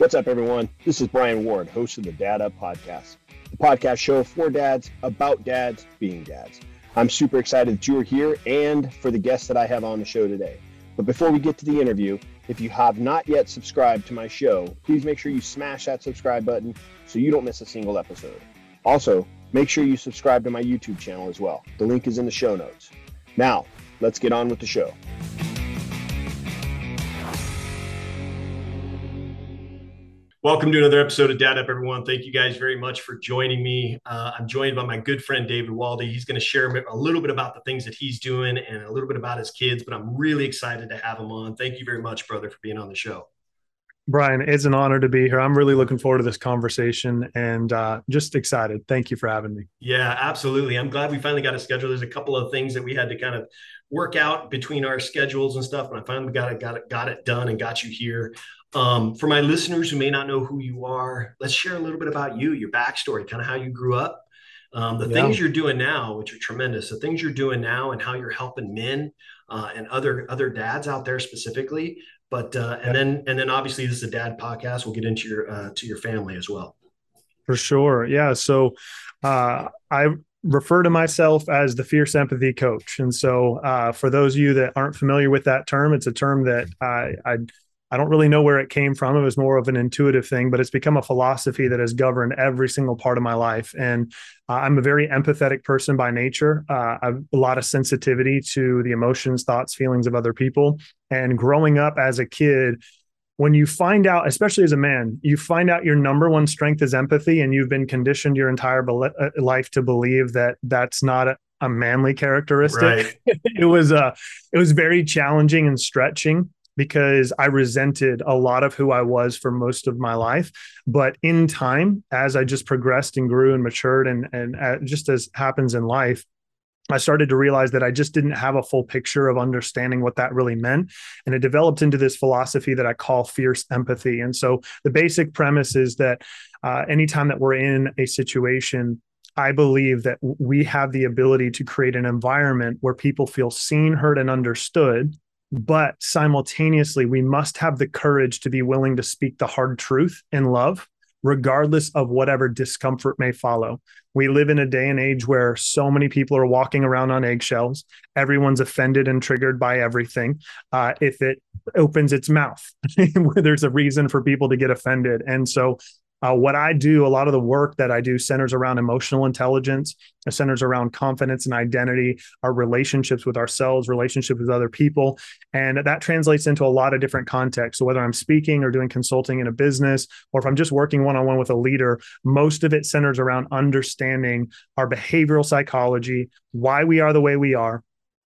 What's up, everyone? This is Brian Ward, host of the Dad Up Podcast, the podcast show for dads about dads being dads. I'm super excited that you are here and for the guests that I have on the show today. But before we get to the interview, if you have not yet subscribed to my show, please make sure you smash that subscribe button so you don't miss a single episode. Also, make sure you subscribe to my YouTube channel as well. The link is in the show notes. Now, let's get on with the show. Welcome to another episode of Dad Up, everyone. Thank you guys very much for joining me. Uh, I'm joined by my good friend David Waldy. He's going to share a little bit about the things that he's doing and a little bit about his kids, but I'm really excited to have him on. Thank you very much, brother, for being on the show. Brian, it's an honor to be here. I'm really looking forward to this conversation and uh, just excited. Thank you for having me. Yeah, absolutely. I'm glad we finally got a schedule. There's a couple of things that we had to kind of work out between our schedules and stuff, but I finally got it, got it, got it done and got you here. Um, for my listeners who may not know who you are, let's share a little bit about you, your backstory, kind of how you grew up, um, the yeah. things you're doing now, which are tremendous, the things you're doing now, and how you're helping men uh, and other other dads out there specifically. But uh, and then and then obviously this is a dad podcast. We'll get into your uh, to your family as well. For sure, yeah. So uh, I refer to myself as the fierce empathy coach, and so uh, for those of you that aren't familiar with that term, it's a term that I, I I don't really know where it came from. It was more of an intuitive thing, but it's become a philosophy that has governed every single part of my life. And uh, I'm a very empathetic person by nature. Uh, I have a lot of sensitivity to the emotions, thoughts, feelings of other people. And growing up as a kid, when you find out, especially as a man, you find out your number one strength is empathy, and you've been conditioned your entire be- uh, life to believe that that's not a, a manly characteristic. Right. it was uh, it was very challenging and stretching because I resented a lot of who I was for most of my life. But in time, as I just progressed and grew and matured, and and uh, just as happens in life, I started to realize that I just didn't have a full picture of understanding what that really meant. And it developed into this philosophy that I call fierce empathy. And so the basic premise is that uh, anytime that we're in a situation, I believe that we have the ability to create an environment where people feel seen, heard, and understood but simultaneously, we must have the courage to be willing to speak the hard truth in love, regardless of whatever discomfort may follow. We live in a day and age where so many people are walking around on eggshells. Everyone's offended and triggered by everything. Uh, if it opens its mouth, there's a reason for people to get offended. And so uh, what I do, a lot of the work that I do centers around emotional intelligence, it centers around confidence and identity, our relationships with ourselves, relationships with other people. And that translates into a lot of different contexts. So whether I'm speaking or doing consulting in a business, or if I'm just working one on one with a leader, most of it centers around understanding our behavioral psychology, why we are the way we are,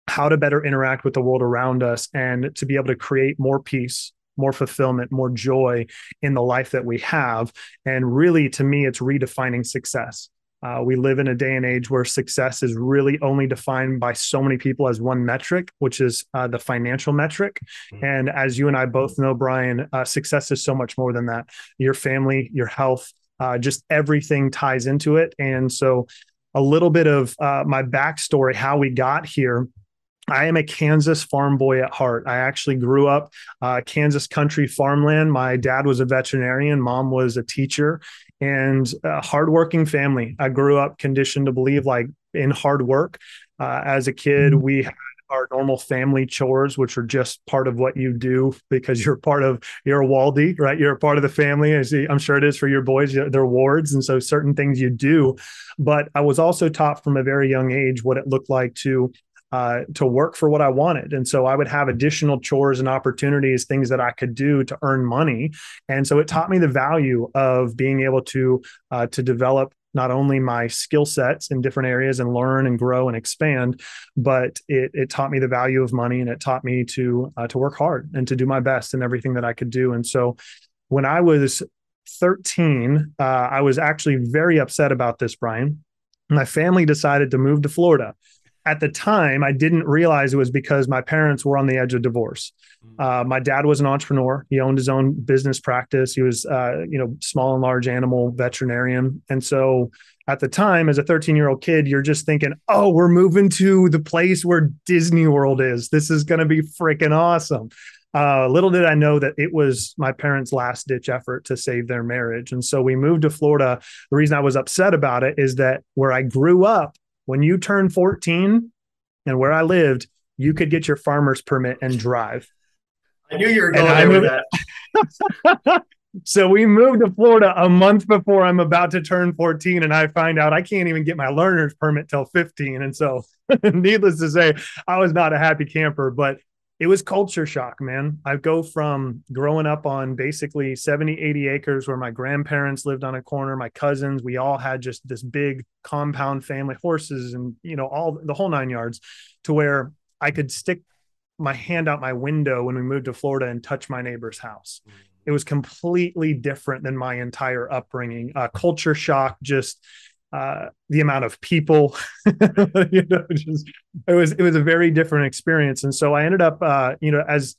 how to better interact with the world around us, and to be able to create more peace more fulfillment, more joy in the life that we have. And really, to me, it's redefining success. Uh, we live in a day and age where success is really only defined by so many people as one metric, which is uh, the financial metric. Mm-hmm. And as you and I both know, Brian, uh, success is so much more than that. Your family, your health, uh, just everything ties into it. And so, a little bit of uh, my backstory, how we got here I am a Kansas farm boy at heart. I actually grew up uh, Kansas country farmland. My dad was a veterinarian, mom was a teacher, and a hardworking family. I grew up conditioned to believe like in hard work. Uh, as a kid, mm-hmm. we had our normal family chores, which are just part of what you do because you're part of you're a Waldy, right? You're a part of the family. I'm sure it is for your boys. They're wards, and so certain things you do. But I was also taught from a very young age what it looked like to uh, to work for what I wanted. And so I would have additional chores and opportunities, things that I could do to earn money. And so it taught me the value of being able to uh, to develop not only my skill sets in different areas and learn and grow and expand, but it, it taught me the value of money and it taught me to uh, to work hard and to do my best in everything that I could do. And so when I was 13, uh, I was actually very upset about this, Brian. My family decided to move to Florida at the time, I didn't realize it was because my parents were on the edge of divorce. Mm. Uh, my dad was an entrepreneur. He owned his own business practice. He was, uh, you know, small and large animal veterinarian. And so at the time, as a 13 year old kid, you're just thinking, oh, we're moving to the place where Disney World is. This is going to be freaking awesome. Uh, little did I know that it was my parents' last ditch effort to save their marriage. And so we moved to Florida. The reason I was upset about it is that where I grew up, when you turn 14 and where I lived, you could get your farmer's permit and drive. I knew you were going there with that. so we moved to Florida a month before I'm about to turn 14, and I find out I can't even get my learner's permit till 15. And so, needless to say, I was not a happy camper, but it was culture shock, man. I go from growing up on basically 70, 80 acres where my grandparents lived on a corner, my cousins, we all had just this big compound family, horses and, you know, all the whole nine yards to where I could stick my hand out my window when we moved to Florida and touch my neighbor's house. Mm-hmm. It was completely different than my entire upbringing. Uh, culture shock, just uh, the amount of people, you know, just it was it was a very different experience. And so I ended up, uh, you know, as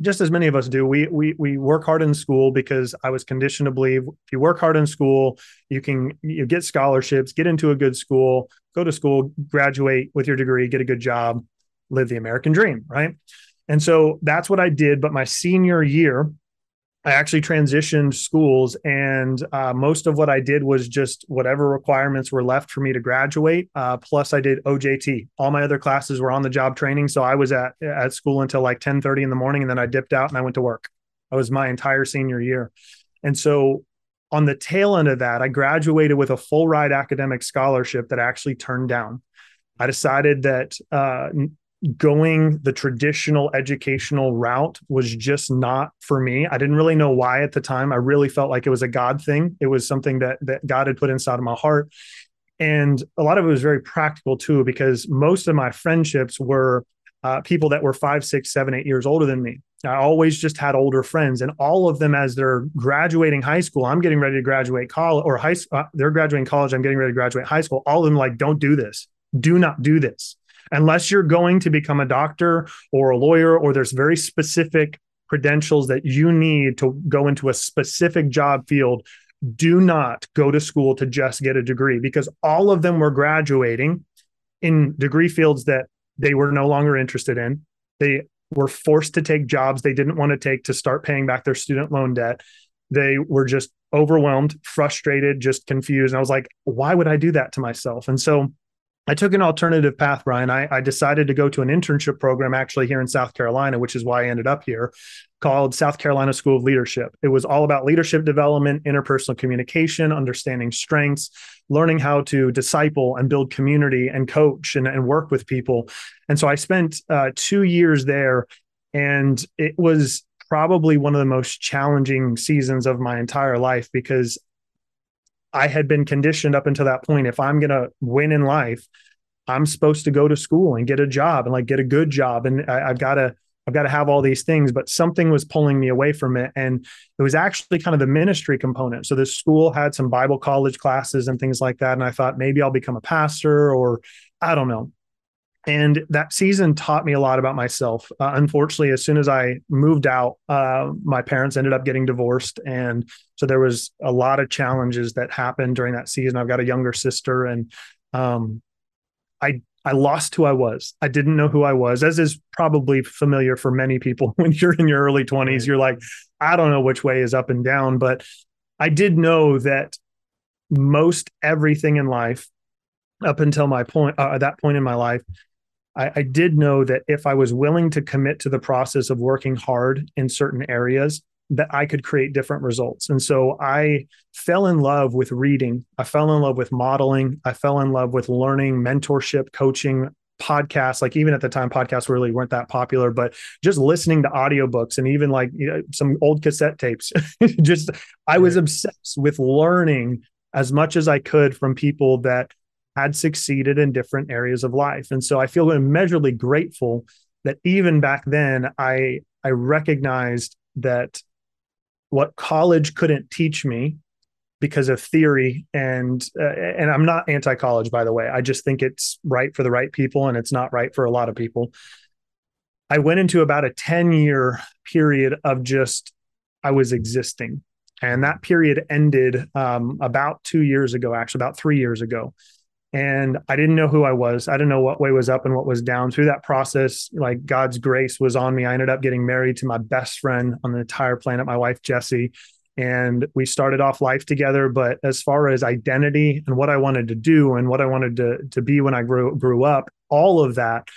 just as many of us do, we we we work hard in school because I was conditioned to believe if you work hard in school, you can you get scholarships, get into a good school, go to school, graduate with your degree, get a good job, live the American dream, right? And so that's what I did. But my senior year, I actually transitioned schools, and uh, most of what I did was just whatever requirements were left for me to graduate. Uh, plus, I did OJT. All my other classes were on the job training, so I was at at school until like ten thirty in the morning, and then I dipped out and I went to work. That was my entire senior year, and so on the tail end of that, I graduated with a full ride academic scholarship that I actually turned down. I decided that uh, going the traditional educational route was just not for me. I didn't really know why at the time. I really felt like it was a God thing. It was something that that God had put inside of my heart. And a lot of it was very practical too, because most of my friendships were uh, people that were five, six, seven, eight years older than me. I always just had older friends, and all of them, as they're graduating high school, I'm getting ready to graduate college, or high. Uh, they're graduating college. I'm getting ready to graduate high school. All of them like, don't do this. Do not do this unless you're going to become a doctor or a lawyer or there's very specific credentials that you need to go into a specific job field do not go to school to just get a degree because all of them were graduating in degree fields that they were no longer interested in. They were forced to take jobs they didn't want to take to start paying back their student loan debt. They were just overwhelmed frustrated just confused. And i was like why would i do that to myself? And so I took an alternative path, Brian. I, I, decided to go to an internship program actually here in South Carolina, which is why I ended up here, called South Carolina School of Leadership. It was all about leadership development, interpersonal communication, understanding strengths, learning how to disciple and build community and coach and, and work with people. And so I spent uh, two years there, and it was probably one of the most challenging seasons of my entire life because I had been conditioned up until that point. If I'm going to win in life, I'm supposed to go to school and get a job and like get a good job. And I, I've got to, I've got to have all these things, but something was pulling me away from it. And it was actually kind of the ministry component. So the school had some Bible college classes and things like that. And I thought maybe I'll become a pastor or I don't know. And that season taught me a lot about myself. Uh, unfortunately, as soon as I moved out, uh, my parents ended up getting divorced. And so there was a lot of challenges that happened during that season. I've got a younger sister and um, I I lost who I was. I didn't know who I was, as is probably familiar for many people when you're in your early 20s. You're like, I don't know which way is up and down, but I did know that most everything in life up until my point uh, that point in my life I, I did know that if I was willing to commit to the process of working hard in certain areas, that I could create different results. And so I fell in love with reading. I fell in love with modeling. I fell in love with learning, mentorship, coaching, podcasts. Like even at the time, podcasts really weren't that popular, but just listening to audiobooks and even like you know, some old cassette tapes. just I was obsessed with learning as much as I could from people that had succeeded in different areas of life. And so I feel immeasurably grateful that even back then I I recognized that what college couldn't teach me because of theory and uh, and I'm not anti-college by the way. I just think it's right for the right people and it's not right for a lot of people. I went into about a 10-year period of just I was existing. And that period ended um, about two years ago, actually, about three years ago. And I didn't know who I was. I didn't know what way was up and what was down. Through that process, like God's grace was on me. I ended up getting married to my best friend on the entire planet, my wife Jessie, and we started off life together. But as far as identity and what I wanted to do and what I wanted to to be when I grew grew up, all of that.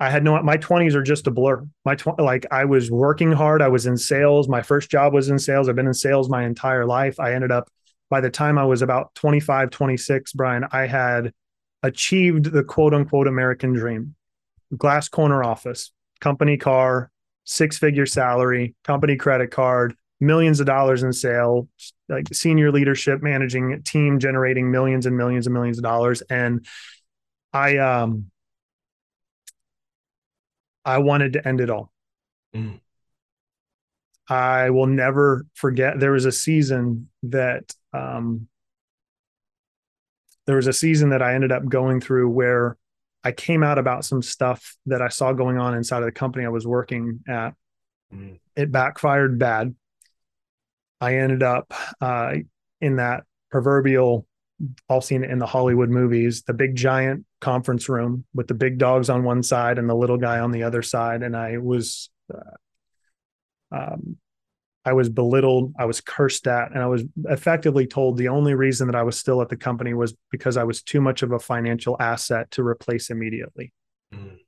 I had no my 20s are just a blur. My tw- like I was working hard, I was in sales. My first job was in sales. I've been in sales my entire life. I ended up by the time I was about 25, 26, Brian, I had achieved the quote unquote American dream glass corner office, company car, six figure salary, company credit card, millions of dollars in sales, like senior leadership, managing team, generating millions and millions and millions of dollars. And I, um, I wanted to end it all. Mm. I will never forget. There was a season that um, there was a season that I ended up going through where I came out about some stuff that I saw going on inside of the company I was working at. Mm. It backfired bad. I ended up uh, in that proverbial, all seen it in the Hollywood movies, the big giant conference room with the big dogs on one side and the little guy on the other side. And I was uh, um, I was belittled, I was cursed at, and I was effectively told the only reason that I was still at the company was because I was too much of a financial asset to replace immediately. Mm.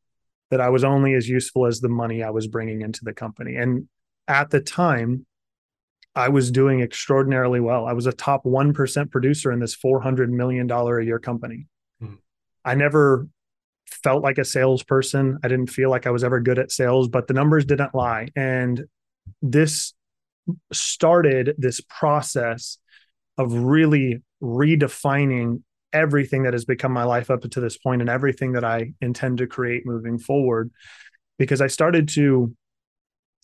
That I was only as useful as the money I was bringing into the company. And at the time, I was doing extraordinarily well. I was a top 1% producer in this $400 million a year company. Mm. I never felt like a salesperson. I didn't feel like I was ever good at sales, but the numbers didn't lie. And this started this process of really redefining everything that has become my life up to this point and everything that I intend to create moving forward because I started to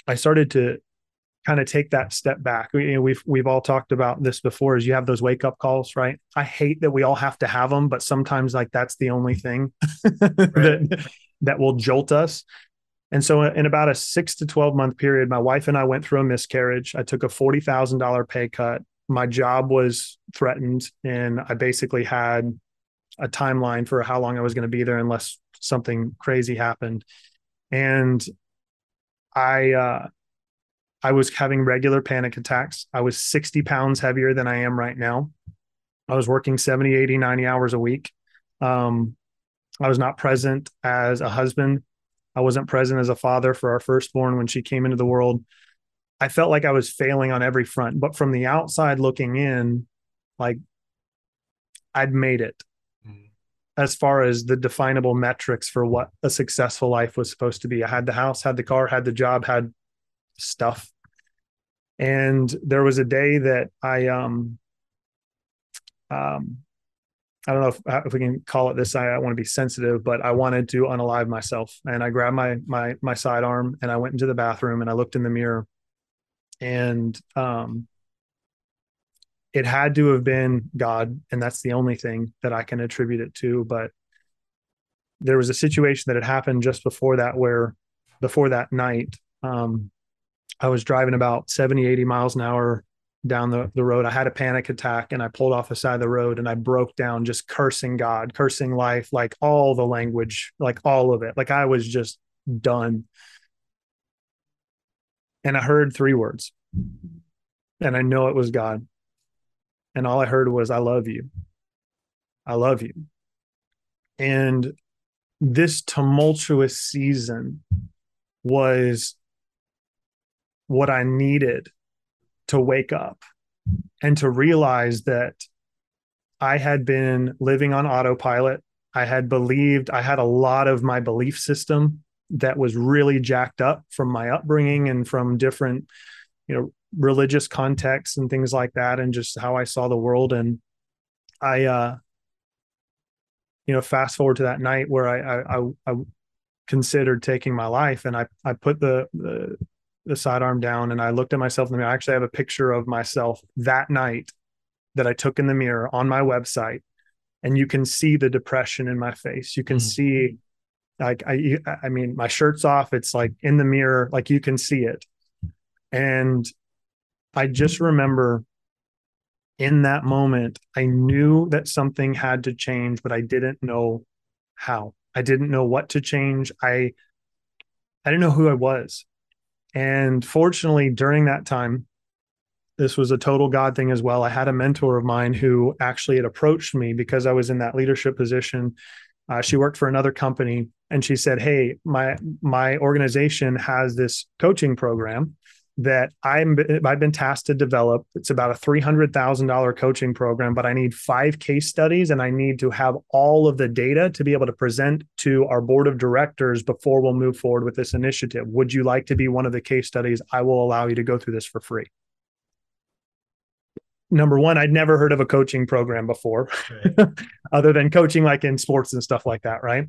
I started to kind of take that step back. We, know, we've we've all talked about this before. Is you have those wake up calls, right? I hate that we all have to have them, but sometimes like that's the only thing that that will jolt us. And so, in about a six to 12 month period, my wife and I went through a miscarriage. I took a $40,000 pay cut. My job was threatened, and I basically had a timeline for how long I was going to be there unless something crazy happened. And I, uh, I was having regular panic attacks. I was 60 pounds heavier than I am right now. I was working 70, 80, 90 hours a week. Um, I was not present as a husband I wasn't present as a father for our firstborn when she came into the world. I felt like I was failing on every front, but from the outside looking in, like I'd made it mm. as far as the definable metrics for what a successful life was supposed to be. I had the house, had the car, had the job, had stuff. And there was a day that I um um I don't know if, uh, if we can call it this. I, I want to be sensitive, but I wanted to unalive myself, and I grabbed my my my sidearm and I went into the bathroom and I looked in the mirror, and um, it had to have been God, and that's the only thing that I can attribute it to. But there was a situation that had happened just before that, where before that night, um, I was driving about 70, 80 miles an hour down the, the road. I had a panic attack and I pulled off the side of the road and I broke down just cursing God, cursing life, like all the language, like all of it. Like I was just done. And I heard three words. And I know it was God. And all I heard was, I love you. I love you. And this tumultuous season was what I needed to wake up and to realize that I had been living on autopilot. I had believed, I had a lot of my belief system that was really jacked up from my upbringing and from different, you know, religious contexts and things like that, and just how I saw the world. And I, uh, you know, fast forward to that night where I, I, I, I considered taking my life, and I, I put the, the the sidearm down and I looked at myself in the mirror. I actually have a picture of myself that night that I took in the mirror on my website. And you can see the depression in my face. You can mm-hmm. see like I I mean my shirt's off. It's like in the mirror, like you can see it. And I just remember in that moment, I knew that something had to change, but I didn't know how. I didn't know what to change. I I didn't know who I was. And fortunately, during that time, this was a total God thing as well. I had a mentor of mine who actually had approached me because I was in that leadership position. Uh, she worked for another company, and she said, "Hey, my my organization has this coaching program that I'm I've been tasked to develop. It's about a three hundred thousand dollar coaching program, but I need five case studies, and I need to have all of the data to be able to present to our board of directors before we'll move forward with this initiative. Would you like to be one of the case studies? I will allow you to go through this for free. Number one, I'd never heard of a coaching program before, right. other than coaching like in sports and stuff like that, right?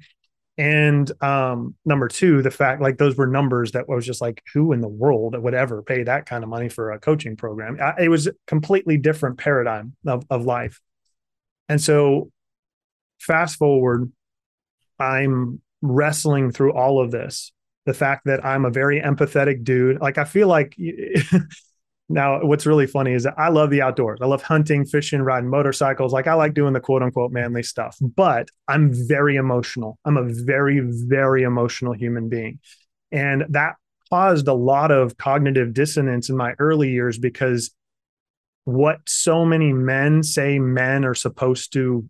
And um, number two, the fact like those were numbers that was just like, who in the world would ever pay that kind of money for a coaching program? It was a completely different paradigm of, of life. And so, fast forward, I'm wrestling through all of this. The fact that I'm a very empathetic dude. Like, I feel like Now, what's really funny is that I love the outdoors. I love hunting, fishing, riding motorcycles. Like I like doing the quote unquote manly stuff, but I'm very emotional. I'm a very, very emotional human being. And that caused a lot of cognitive dissonance in my early years because what so many men say men are supposed to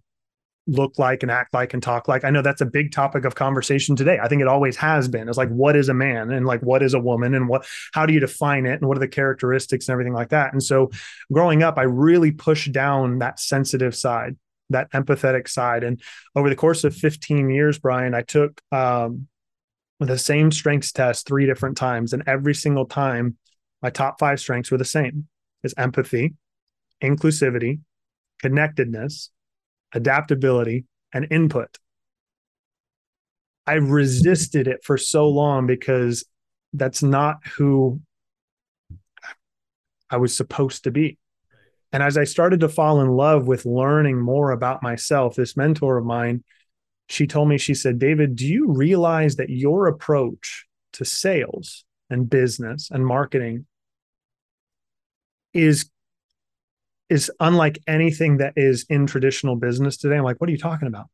look like and act like and talk like. I know that's a big topic of conversation today. I think it always has been. It's like what is a man and like what is a woman and what how do you define it and what are the characteristics and everything like that. And so growing up I really pushed down that sensitive side, that empathetic side and over the course of 15 years Brian, I took um the same strengths test three different times and every single time my top 5 strengths were the same. Is empathy, inclusivity, connectedness, adaptability, and input. I resisted it for so long because that's not who I was supposed to be. And as I started to fall in love with learning more about myself, this mentor of mine, she told me, she said, David, do you realize that your approach to sales and business and marketing is is unlike anything that is in traditional business today. I'm like, what are you talking about?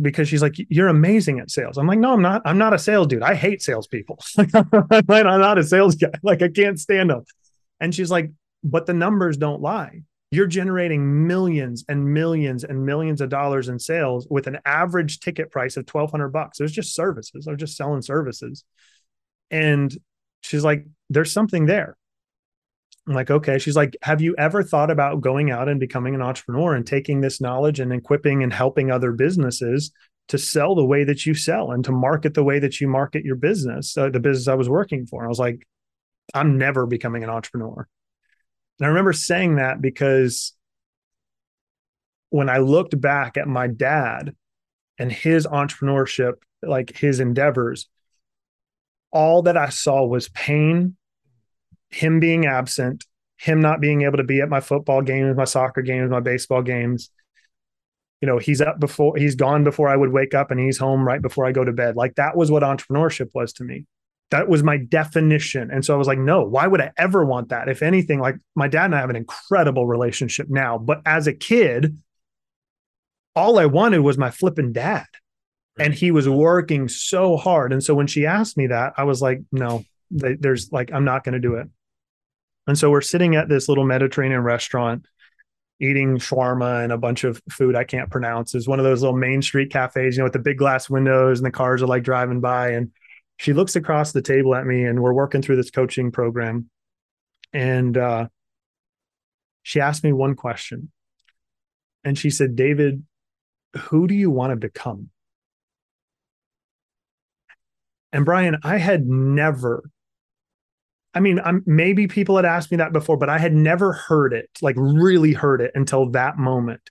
Because she's like, you're amazing at sales. I'm like, no, I'm not. I'm not a sales dude. I hate salespeople. I'm not a sales guy. Like, I can't stand them. And she's like, but the numbers don't lie. You're generating millions and millions and millions of dollars in sales with an average ticket price of 1200 bucks. It was just services. I was just selling services. And she's like, there's something there. I'm like, okay. She's like, have you ever thought about going out and becoming an entrepreneur and taking this knowledge and equipping and helping other businesses to sell the way that you sell and to market the way that you market your business, uh, the business I was working for? I was like, I'm never becoming an entrepreneur. And I remember saying that because when I looked back at my dad and his entrepreneurship, like his endeavors, all that I saw was pain him being absent, him not being able to be at my football games, my soccer games, my baseball games. You know, he's up before he's gone before I would wake up and he's home right before I go to bed. Like that was what entrepreneurship was to me. That was my definition. And so I was like, no, why would I ever want that? If anything, like my dad and I have an incredible relationship now. But as a kid, all I wanted was my flipping dad. And he was working so hard. And so when she asked me that, I was like, no, there's like, I'm not going to do it. And so we're sitting at this little Mediterranean restaurant eating shawarma and a bunch of food I can't pronounce. It's one of those little main street cafes, you know, with the big glass windows and the cars are like driving by. And she looks across the table at me and we're working through this coaching program. And uh, she asked me one question. And she said, David, who do you want to become? And Brian, I had never I mean, I'm, maybe people had asked me that before, but I had never heard it, like really heard it until that moment.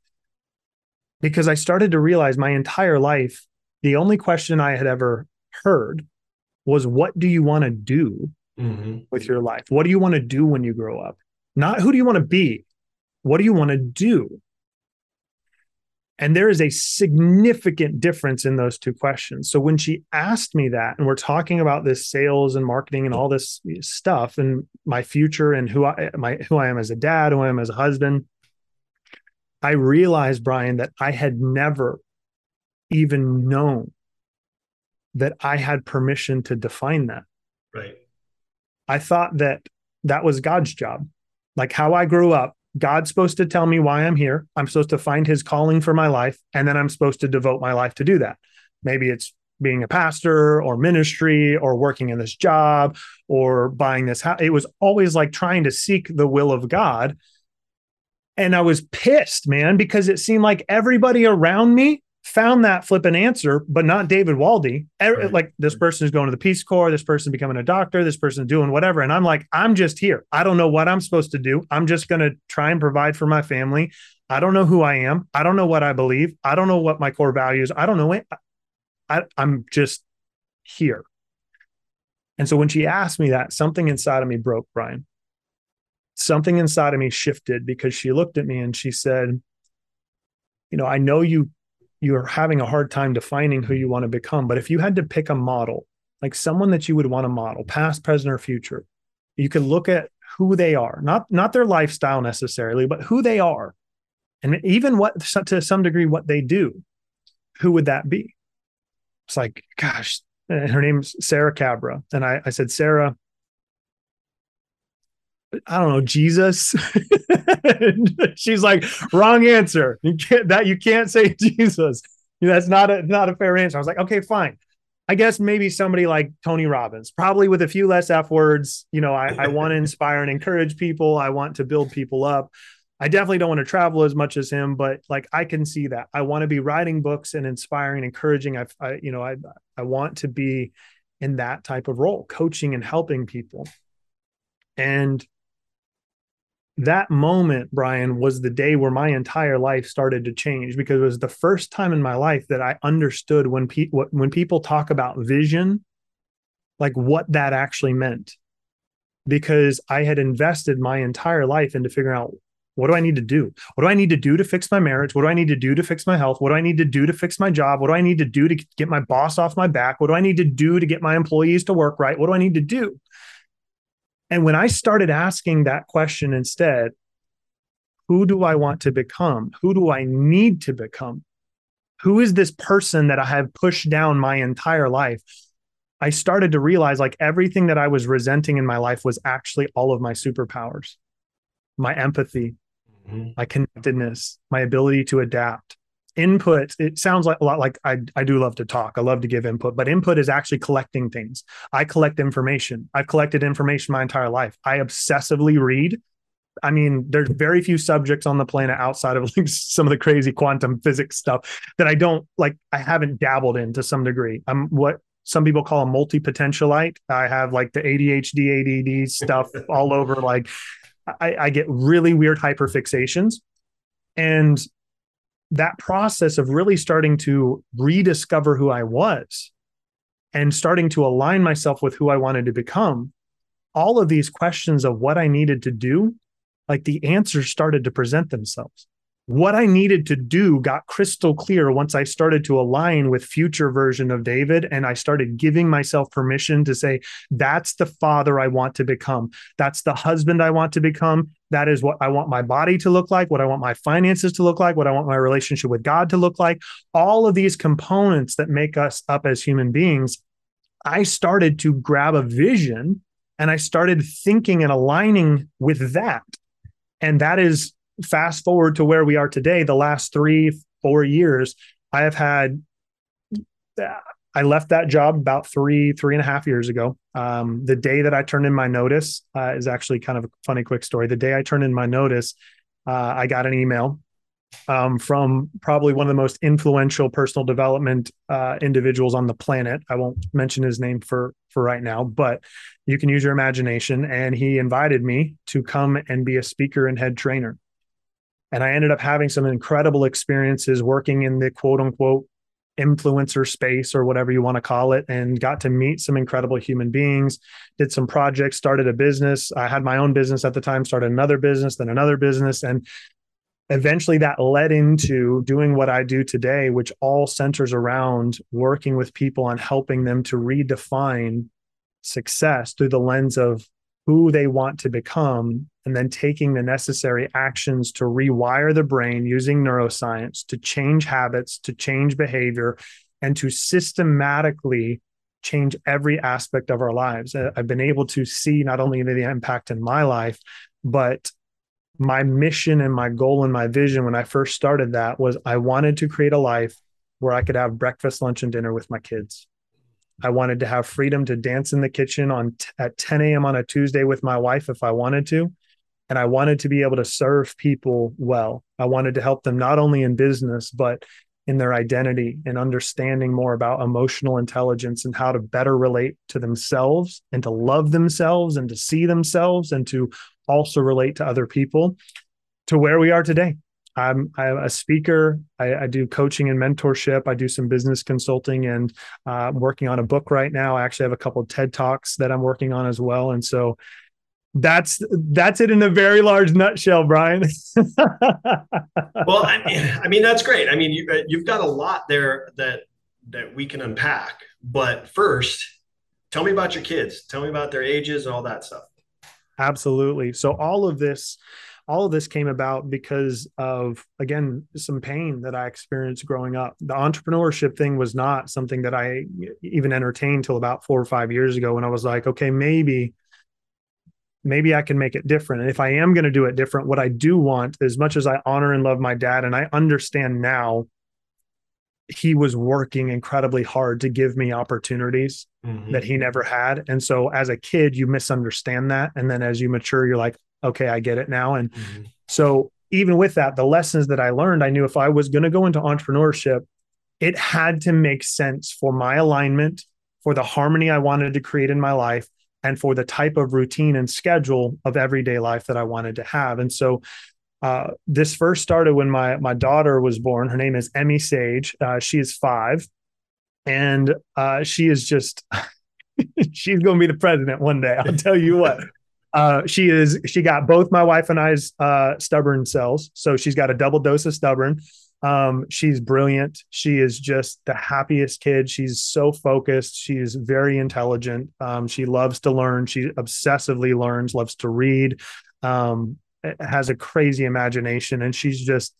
Because I started to realize my entire life, the only question I had ever heard was, What do you want to do mm-hmm. with your life? What do you want to do when you grow up? Not who do you want to be? What do you want to do? And there is a significant difference in those two questions. So when she asked me that, and we're talking about this sales and marketing and all this stuff and my future and who I my who I am as a dad, who I am as a husband, I realized, Brian, that I had never even known that I had permission to define that. Right. I thought that that was God's job. Like how I grew up, God's supposed to tell me why I'm here. I'm supposed to find his calling for my life. And then I'm supposed to devote my life to do that. Maybe it's being a pastor or ministry or working in this job or buying this house. It was always like trying to seek the will of God. And I was pissed, man, because it seemed like everybody around me found that flippant answer, but not David Waldy. Right. Like this person is going to the Peace Corps, this person becoming a doctor, this person doing whatever. And I'm like, I'm just here. I don't know what I'm supposed to do. I'm just going to try and provide for my family. I don't know who I am. I don't know what I believe. I don't know what my core values. I don't know it. I, I'm just here. And so when she asked me that, something inside of me broke, Brian. Something inside of me shifted because she looked at me and she said, You know, I know you you're having a hard time defining who you want to become. But if you had to pick a model, like someone that you would want to model, past, present, or future, you could look at who they are, not not their lifestyle necessarily, but who they are, and even what to some degree what they do. Who would that be? It's like, gosh, her name's Sarah Cabra, and I, I said, Sarah, I don't know, Jesus. she's like, wrong answer. You can't that you can't say Jesus. That's not a not a fair answer. I was like, okay, fine. I guess maybe somebody like Tony Robbins, probably with a few less F words. You know, I, I want to inspire and encourage people. I want to build people up. I definitely don't want to travel as much as him, but like I can see that. I want to be writing books and inspiring, and encouraging. I, I you know, I I want to be in that type of role, coaching and helping people. And that moment, Brian, was the day where my entire life started to change because it was the first time in my life that I understood when people when people talk about vision, like what that actually meant. Because I had invested my entire life into figuring out what do I need to do? What do I need to do to fix my marriage? What do I need to do to fix my health? What do I need to do to fix my job? What do I need to do to get my boss off my back? What do I need to do to get my employees to work right? What do I need to do? And when I started asking that question instead, who do I want to become? Who do I need to become? Who is this person that I have pushed down my entire life? I started to realize like everything that I was resenting in my life was actually all of my superpowers my empathy, mm-hmm. my connectedness, my ability to adapt, input it sounds like a lot like I, I do love to talk i love to give input but input is actually collecting things. I collect information. I've collected information my entire life. I obsessively read. I mean there's very few subjects on the planet outside of like some of the crazy quantum physics stuff that i don't like i haven't dabbled in to some degree. I'm what some people call a multi-potentialite. I have like the adhd add stuff all over like I, I get really weird hyperfixations. And that process of really starting to rediscover who I was and starting to align myself with who I wanted to become, all of these questions of what I needed to do, like the answers started to present themselves what I needed to do got crystal clear once I started to align with future version of David and I started giving myself permission to say that's the father I want to become. That's the husband I want to become. That is what I want my body to look like what I want my finances to look like what I want my relationship with God to look like. All of these components that make us up as human beings I started to grab a vision and I started thinking and aligning with that. And that is fast forward to where we are today, the last three, four years, I have had, I left that job about three, three and a half years ago. Um, the day that I turned in my notice uh, is actually kind of a funny, quick story. The day I turned in my notice, uh, I got an email um, from probably one of the most influential personal development uh, individuals on the planet. I won't mention his name for for right now, but you can use your imagination. And he invited me to come and be a speaker and head trainer. And I ended up having some incredible experiences working in the quote unquote influencer space or whatever you want to call it and got to meet some incredible human beings did some projects started a business. I had my own business at the time started another business then another business and eventually that led into doing what I do today, which all centers around working with people on helping them to redefine success through the lens of who they want to become and then taking the necessary actions to rewire the brain using neuroscience to change habits, to change behavior, and to systematically change every aspect of our lives. Uh, I've been able to see not only the impact in my life, but my mission and my goal and my vision when I first started that was I wanted to create a life where I could have breakfast, lunch, and dinner with my kids. I wanted to have freedom to dance in the kitchen on t- at 10 a.m. on a Tuesday with my wife if I wanted to. And I wanted to be able to serve people well. I wanted to help them not only in business, but in their identity and understanding more about emotional intelligence and how to better relate to themselves and to love themselves and to see themselves and to also relate to other people to where we are today. I'm, I'm a speaker. I, I, do coaching and mentorship. I do some business consulting, and uh, I'm working on a book right now. I actually have a couple TED talks that I'm working on as well. And so that's that's it in a very large nutshell, Brian. well, I mean, I mean that's great. I mean, you, uh, you've got a lot there that that we can unpack. But first, tell me about your kids. Tell me about their ages and all that stuff. Absolutely. So all of this all of this came about because of again some pain that i experienced growing up the entrepreneurship thing was not something that i even entertained till about four or five years ago when i was like okay maybe maybe i can make it different and if i am going to do it different what i do want as much as i honor and love my dad and i understand now he was working incredibly hard to give me opportunities mm-hmm. that he never had. And so as a kid, you misunderstand that. And then as you mature, you're like, okay, I get it now. And mm-hmm. so even with that, the lessons that I learned, I knew if I was going to go into entrepreneurship, it had to make sense for my alignment, for the harmony I wanted to create in my life, and for the type of routine and schedule of everyday life that I wanted to have. And so uh, this first started when my my daughter was born. Her name is Emmy Sage. Uh, she is five, and uh, she is just she's going to be the president one day. I'll tell you what. Uh, she is. She got both my wife and I's uh, stubborn cells, so she's got a double dose of stubborn. Um, she's brilliant. She is just the happiest kid. She's so focused. She's very intelligent. Um, she loves to learn. She obsessively learns. Loves to read. Um, has a crazy imagination and she's just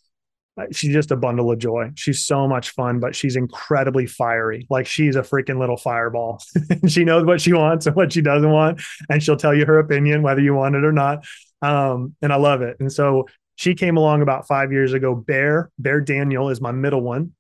she's just a bundle of joy. She's so much fun, but she's incredibly fiery. Like she's a freaking little fireball. she knows what she wants and what she doesn't want, and she'll tell you her opinion whether you want it or not. Um, and I love it. And so she came along about five years ago. Bear, Bear Daniel is my middle one.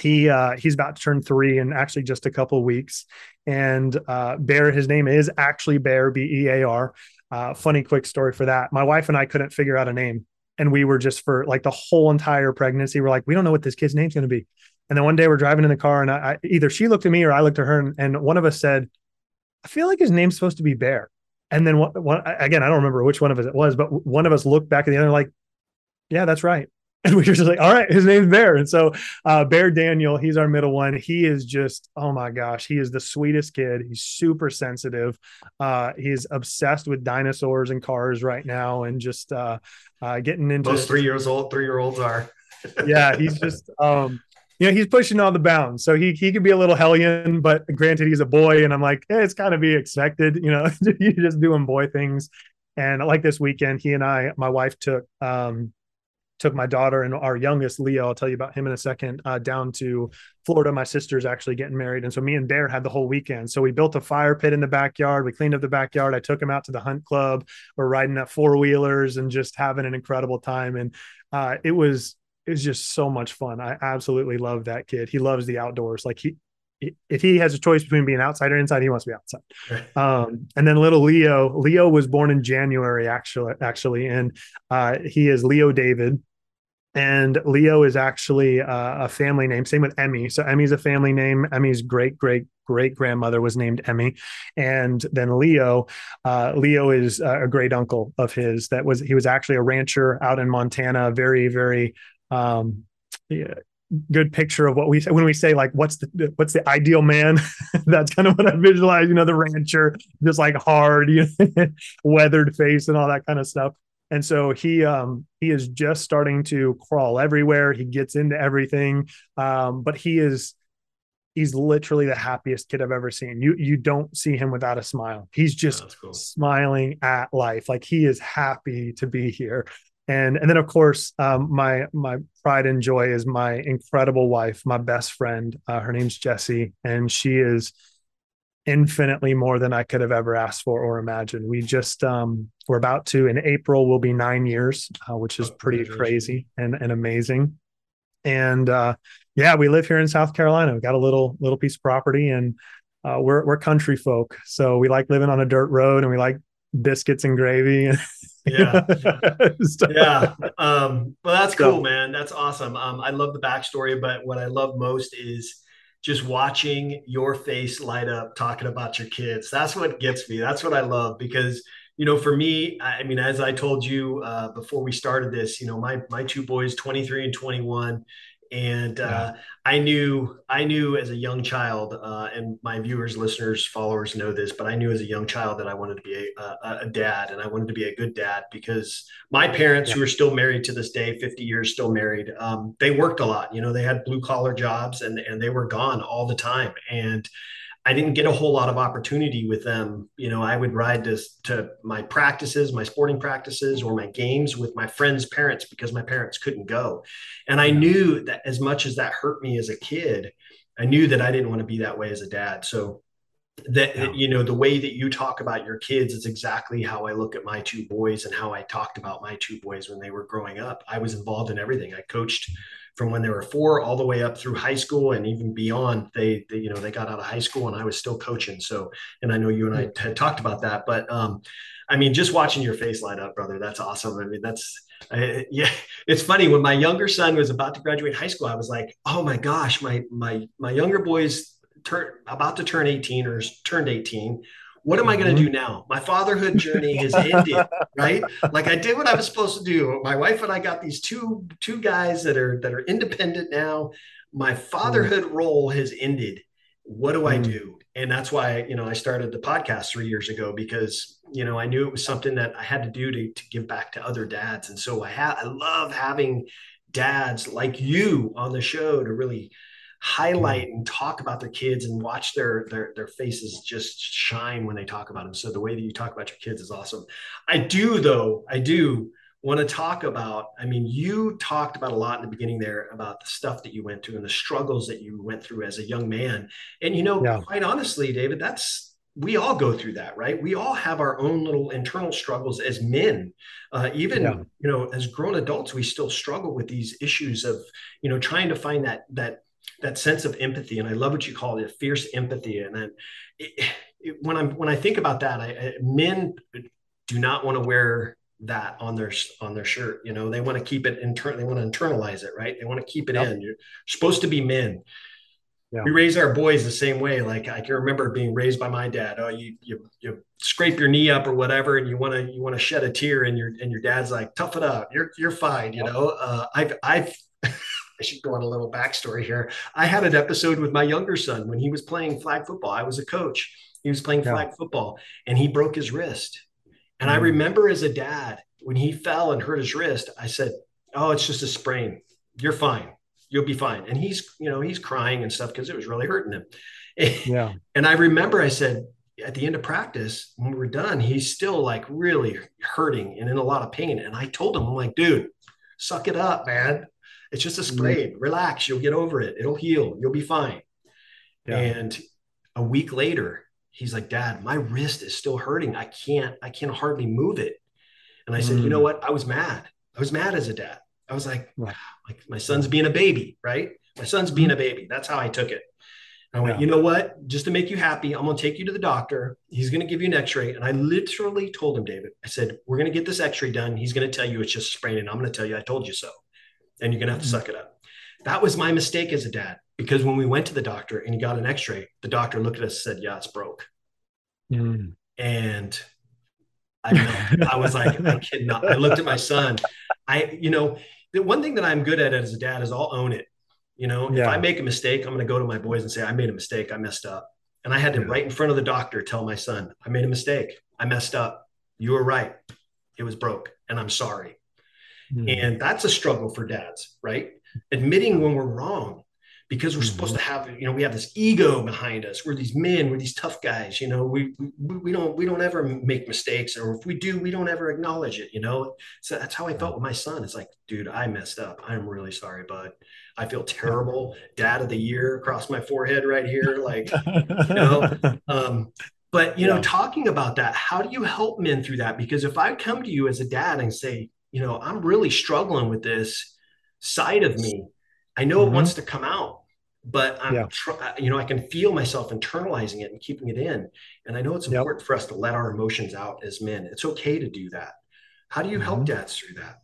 He uh, he's about to turn three in actually just a couple weeks. And uh, Bear, his name is actually Bear, B E A R. Uh, funny quick story for that. My wife and I couldn't figure out a name. And we were just for like the whole entire pregnancy, we're like, we don't know what this kid's name's going to be. And then one day we're driving in the car and I, I, either she looked at me or I looked at her and, and, one of us said, I feel like his name's supposed to be Bear. And then one, one, again, I don't remember which one of us it was, but one of us looked back at the other like, yeah, that's right. And we were just like, all right, his name's Bear. And so uh, Bear Daniel, he's our middle one. He is just, oh my gosh, he is the sweetest kid. He's super sensitive. Uh, he's obsessed with dinosaurs and cars right now, and just uh, uh getting into those three years old. Three year olds are. yeah, he's just. Um, you know, he's pushing all the bounds. So he he can be a little hellion, but granted, he's a boy, and I'm like, eh, it's kind of be expected. You know, you just doing boy things. And like this weekend, he and I, my wife took um, took my daughter and our youngest Leo, I'll tell you about him in a second, uh, down to Florida. My sister's actually getting married. And so me and Bear had the whole weekend. So we built a fire pit in the backyard. We cleaned up the backyard. I took him out to the hunt club. We're riding at four wheelers and just having an incredible time. And uh, it was, it was just so much fun. I absolutely love that kid. He loves the outdoors. Like he, if he has a choice between being outside or inside, he wants to be outside. Um, and then little Leo, Leo was born in January, actually, actually, and uh, he is Leo David and Leo is actually uh, a family name. Same with Emmy. So Emmy's a family name. Emmy's great great great grandmother was named Emmy, and then Leo. Uh, Leo is a great uncle of his. That was he was actually a rancher out in Montana. Very very. Um, yeah, good picture of what we say when we say like what's the what's the ideal man that's kind of what i visualize you know the rancher just like hard you know, weathered face and all that kind of stuff And so he um, he is just starting to crawl everywhere. He gets into everything, um, but he is he's literally the happiest kid I've ever seen. You you don't see him without a smile. He's just cool. smiling at life. Like he is happy to be here. And and then of course, um, my my pride and joy is my incredible wife, my best friend. Uh, her name's Jessie, and she is infinitely more than I could have ever asked for or imagined. We just um, we're about to in April will be nine years, uh, which is oh, pretty crazy and and amazing. And uh, yeah, we live here in South Carolina. We got a little little piece of property, and uh, we're we're country folk, so we like living on a dirt road, and we like biscuits and gravy. yeah, yeah. Um, well, that's cool, man. That's awesome. Um, I love the backstory, but what I love most is just watching your face light up talking about your kids. That's what gets me. That's what I love because you know, for me, I mean, as I told you uh, before we started this, you know, my my two boys, 23 and 21, and uh, I knew I knew as a young child, uh, and my viewers, listeners, followers know this, but I knew as a young child that I wanted to be a, a, a dad, and I wanted to be a good dad because my parents, yeah. who are still married to this day, fifty years still married, um, they worked a lot. You know, they had blue collar jobs, and and they were gone all the time, and I didn't get a whole lot of opportunity with them. You know, I would ride to, to my practices, my sporting practices, or my games with my friends' parents because my parents couldn't go. And I knew that as much as that hurt me as a kid, I knew that I didn't want to be that way as a dad. So that yeah. you know the way that you talk about your kids is exactly how I look at my two boys and how I talked about my two boys when they were growing up. I was involved in everything. I coached from when they were four all the way up through high school and even beyond. They, they, you know, they got out of high school and I was still coaching. So, and I know you and I had talked about that, but um, I mean, just watching your face light up, brother, that's awesome. I mean, that's I, yeah. It's funny when my younger son was about to graduate high school, I was like, oh my gosh, my my my younger boys turn about to turn 18 or turned 18 what am I going to do mm-hmm. now? My fatherhood journey is ended, right? Like I did what I was supposed to do. My wife and I got these two two guys that are that are independent now. My fatherhood mm. role has ended. What do I mm. do? And that's why, you know, I started the podcast three years ago because, you know, I knew it was something that I had to do to, to give back to other dads. And so I have, I love having dads like you on the show to really highlight and talk about their kids and watch their their their faces just shine when they talk about them. So the way that you talk about your kids is awesome. I do though, I do want to talk about i mean you talked about a lot in the beginning there about the stuff that you went through and the struggles that you went through as a young man and you know yeah. quite honestly david that's we all go through that right we all have our own little internal struggles as men uh, even yeah. you know as grown adults we still struggle with these issues of you know trying to find that that that sense of empathy and i love what you call it fierce empathy. And then it, it, when i'm when i think about that I, I, men do not want to wear that on their on their shirt you know? They want to keep it internal they want to internalize it right? They want to keep it yep. in. You're supposed to be men. Yeah. we raise our boys the same way. Like i can remember being raised by my dad. Oh you you, you scrape your knee up or whatever and you want to you want to shed a tear and your and your dad's like tough it up. You're you're fine you know? Uh, i've i've I should go on a little backstory here. I had an episode with my younger son when he was playing flag football. I was a coach. He was playing yeah. flag football and he broke his wrist. And mm. I remember as a dad, when he fell and hurt his wrist, I said, Oh, it's just a sprain. You're fine. You'll be fine. And he's, you know, he's crying and stuff because it was really hurting him. Yeah. and I remember I said, at the end of practice, when we were done, he's still like really hurting and in a lot of pain. And I told him, I'm like, dude, suck it up, man. It's just a sprain. Mm-hmm. Relax. You'll get over it. It'll heal. You'll be fine. Yeah. And a week later, he's like, Dad, my wrist is still hurting. I can't, I can't hardly move it. And I said, mm. you know mm. what? I was mad. I was mad as a dad. I was like, like my son's being a baby, right? My son's being a baby. That's how I took it. I went, yeah. you know what? Just to make you happy, I'm going to take you to the doctor. He's going to give you an x-ray. And I literally told him, David, I said, we're going to get this x-ray done. He's going to tell you it's just a sprain. And I'm going to tell you, I told you so and you're going to have to suck it up. That was my mistake as a dad because when we went to the doctor and he got an x-ray, the doctor looked at us and said, yeah, it's broke. Mm. And I, I was like, I cannot. I looked at my son. I, you know, the one thing that I'm good at as a dad is I'll own it. You know, yeah. if I make a mistake, I'm going to go to my boys and say, I made a mistake. I messed up. And I had to yeah. right in front of the doctor tell my son, I made a mistake. I messed up. You were right. it was broke and i'm sorry mm-hmm. and that's a struggle for dads right? Admitting when we're wrong because we're supposed to mm-hmm. have you know we have this ego behind us. We're these men we're these tough guys you know? We, we we don't we don't ever make mistakes or if we do we don't ever acknowledge it you know? So that's how i felt with my son. It's like dude i messed up. I'm really sorry bud. I feel terrible. Dad of the year across my forehead right here like you know? Um, but you know talking about that how do you help men through that? Because if i come to you as a dad and say you know i'm really struggling with this side of me i know mm-hmm. it wants to come out but I'm, yeah. try, you know, I can feel myself internalizing it and keeping it in. And I know it's important yep. for us to let our emotions out as men. It's okay to do that. How do you help mm-hmm. dads through that?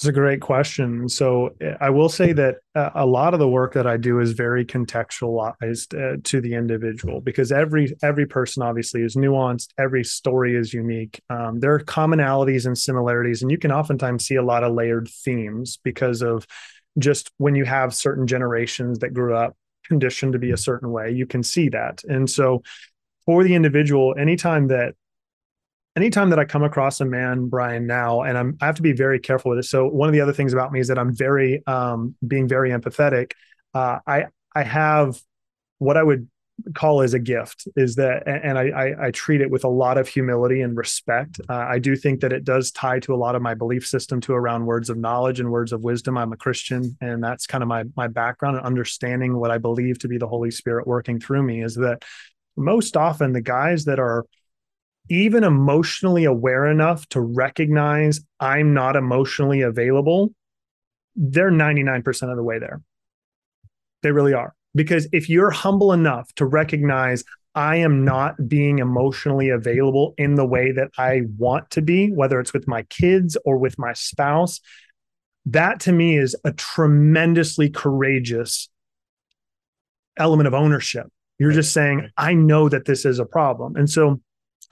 It's a great question. So I will say that a lot of the work that I do is very contextualized uh, to the individual because every every person obviously is nuanced. Every story is unique. Um, there are commonalities and similarities, and you can oftentimes see a lot of layered themes because of just when you have certain generations that grew up conditioned to be a certain way, you can see that. And so for the individual, anytime that anytime that I come across a man, Brian, now, and I'm I have to be very careful with it. So one of the other things about me is that I'm very um being very empathetic. Uh I I have what I would call as a gift is that and I, I, I treat it with a lot of humility and respect uh, i do think that it does tie to a lot of my belief system to around words of knowledge and words of wisdom i'm a christian and that's kind of my my background and understanding what i believe to be the holy spirit working through me is that most often the guys that are even emotionally aware enough to recognize i'm not emotionally available they're 99% of the way there they really are because if you're humble enough to recognize I am not being emotionally available in the way that I want to be, whether it's with my kids or with my spouse, that to me is a tremendously courageous element of ownership. You're just saying, I know that this is a problem. And so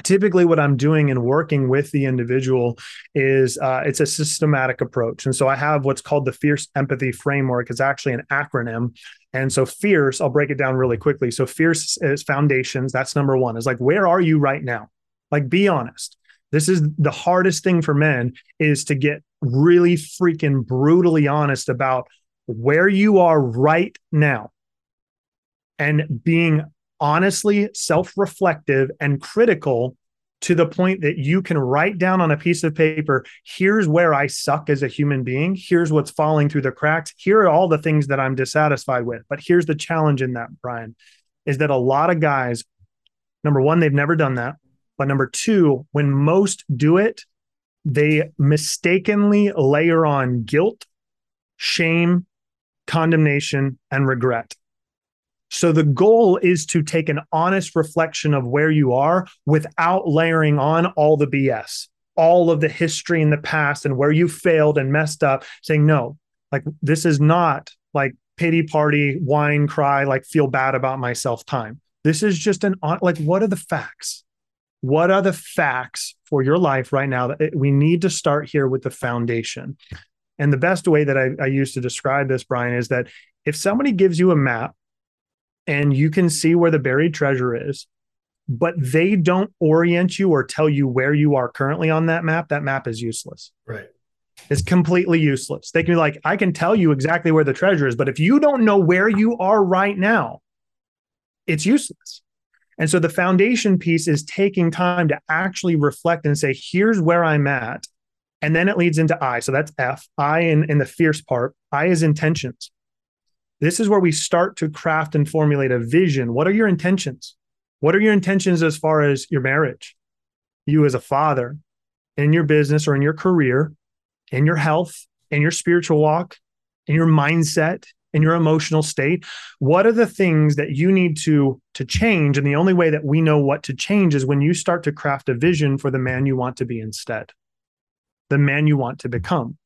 typically what i'm doing and working with the individual is uh, it's a systematic approach. And so i have what's called the fierce empathy framework. It's actually an acronym. And so fierce i'll break it down really quickly. So fierce is foundations. That's number one. Is like where are you right now? Like be honest. This is the hardest thing for men is to get really freaking brutally honest about where you are right now and being honestly self reflective and critical to the point that you can write down on a piece of paper here's where I suck as a human being. Here's what's falling through the cracks. Here are all the things that I'm dissatisfied with. But here's the challenge in that, Brian, is that a lot of guys, number one, they've never done that. But number two, when most do it, they mistakenly layer on guilt, shame, condemnation, and regret. So the goal is to take an honest reflection of where you are without layering on all the BS, all of the history in the past and where you failed and messed up, saying, no, like this is not like pity party, whine, cry, like feel bad about myself time. This is just an like, what are the facts? What are the facts for your life right now? That eh, we need to start here with the foundation. And the best way that I, I use to describe this, Brian, is that if somebody gives you a map and you can see where the buried treasure is, but they don't orient you or tell you where you are currently on that map, that map is useless. Right. It's completely useless. They can be like, I can tell you exactly where the treasure is, but if you don't know where you are right now, it's useless. And so the foundation piece is taking time to actually reflect and say, here's where I'm at. And then it leads into I. So that's F. I in, in the fierce part. I is intentions. This is where we start to craft and formulate a vision. What are your intentions? What are your intentions as far as your marriage? You as a father, in your business or in your career, in your health, in your spiritual walk, in your mindset, in your emotional state what are the things that you need to to change and the only way that we know what to change is when you start to craft a vision for the man you want to be instead the man you want to become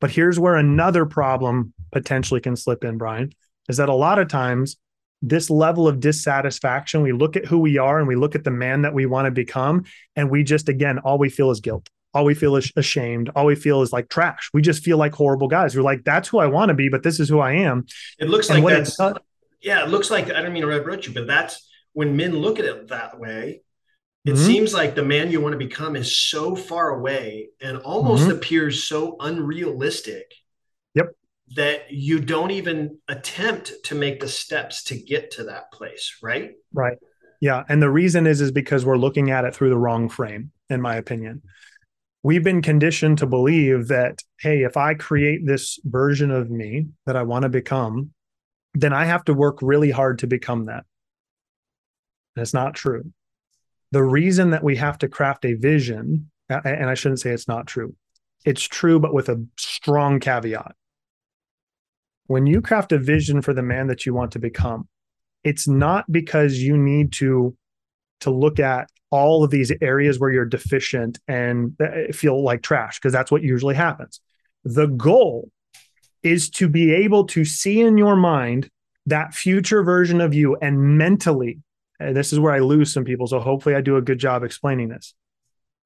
but here's where another problem potentially can slip in, Brian, is that a lot of times this level of dissatisfaction, we look at who we are and we look at the man that we want to become, and we just, again, all we feel is guilt. All we feel is ashamed. All we feel is like trash. We just feel like horrible guys. We're like, that's who I want to be, but this is who I am. It looks and like that's, it yeah, it looks like, I don't mean to interrupt you, but that's when men look at it that way, it mm-hmm. seems like the man you want to become is so far away and almost mm-hmm. appears so unrealistic yep. that you don't even attempt to make the steps to get to that place right? Right. Yeah and the reason is is because we're looking at it through the wrong frame in my opinion. We've been conditioned to believe that hey if i create this version of me that i want to become then i have to work really hard to become that. And it's not true the reason that we have to craft a vision and i shouldn't say it's not true it's true but with a strong caveat when you craft a vision for the man that you want to become it's not because you need to to look at all of these areas where you're deficient and uh, feel like trash because that's what usually happens. The goal is to be able to see in your mind that future version of you and mentally, and this is where I lose some people. So hopefully I do a good job explaining this.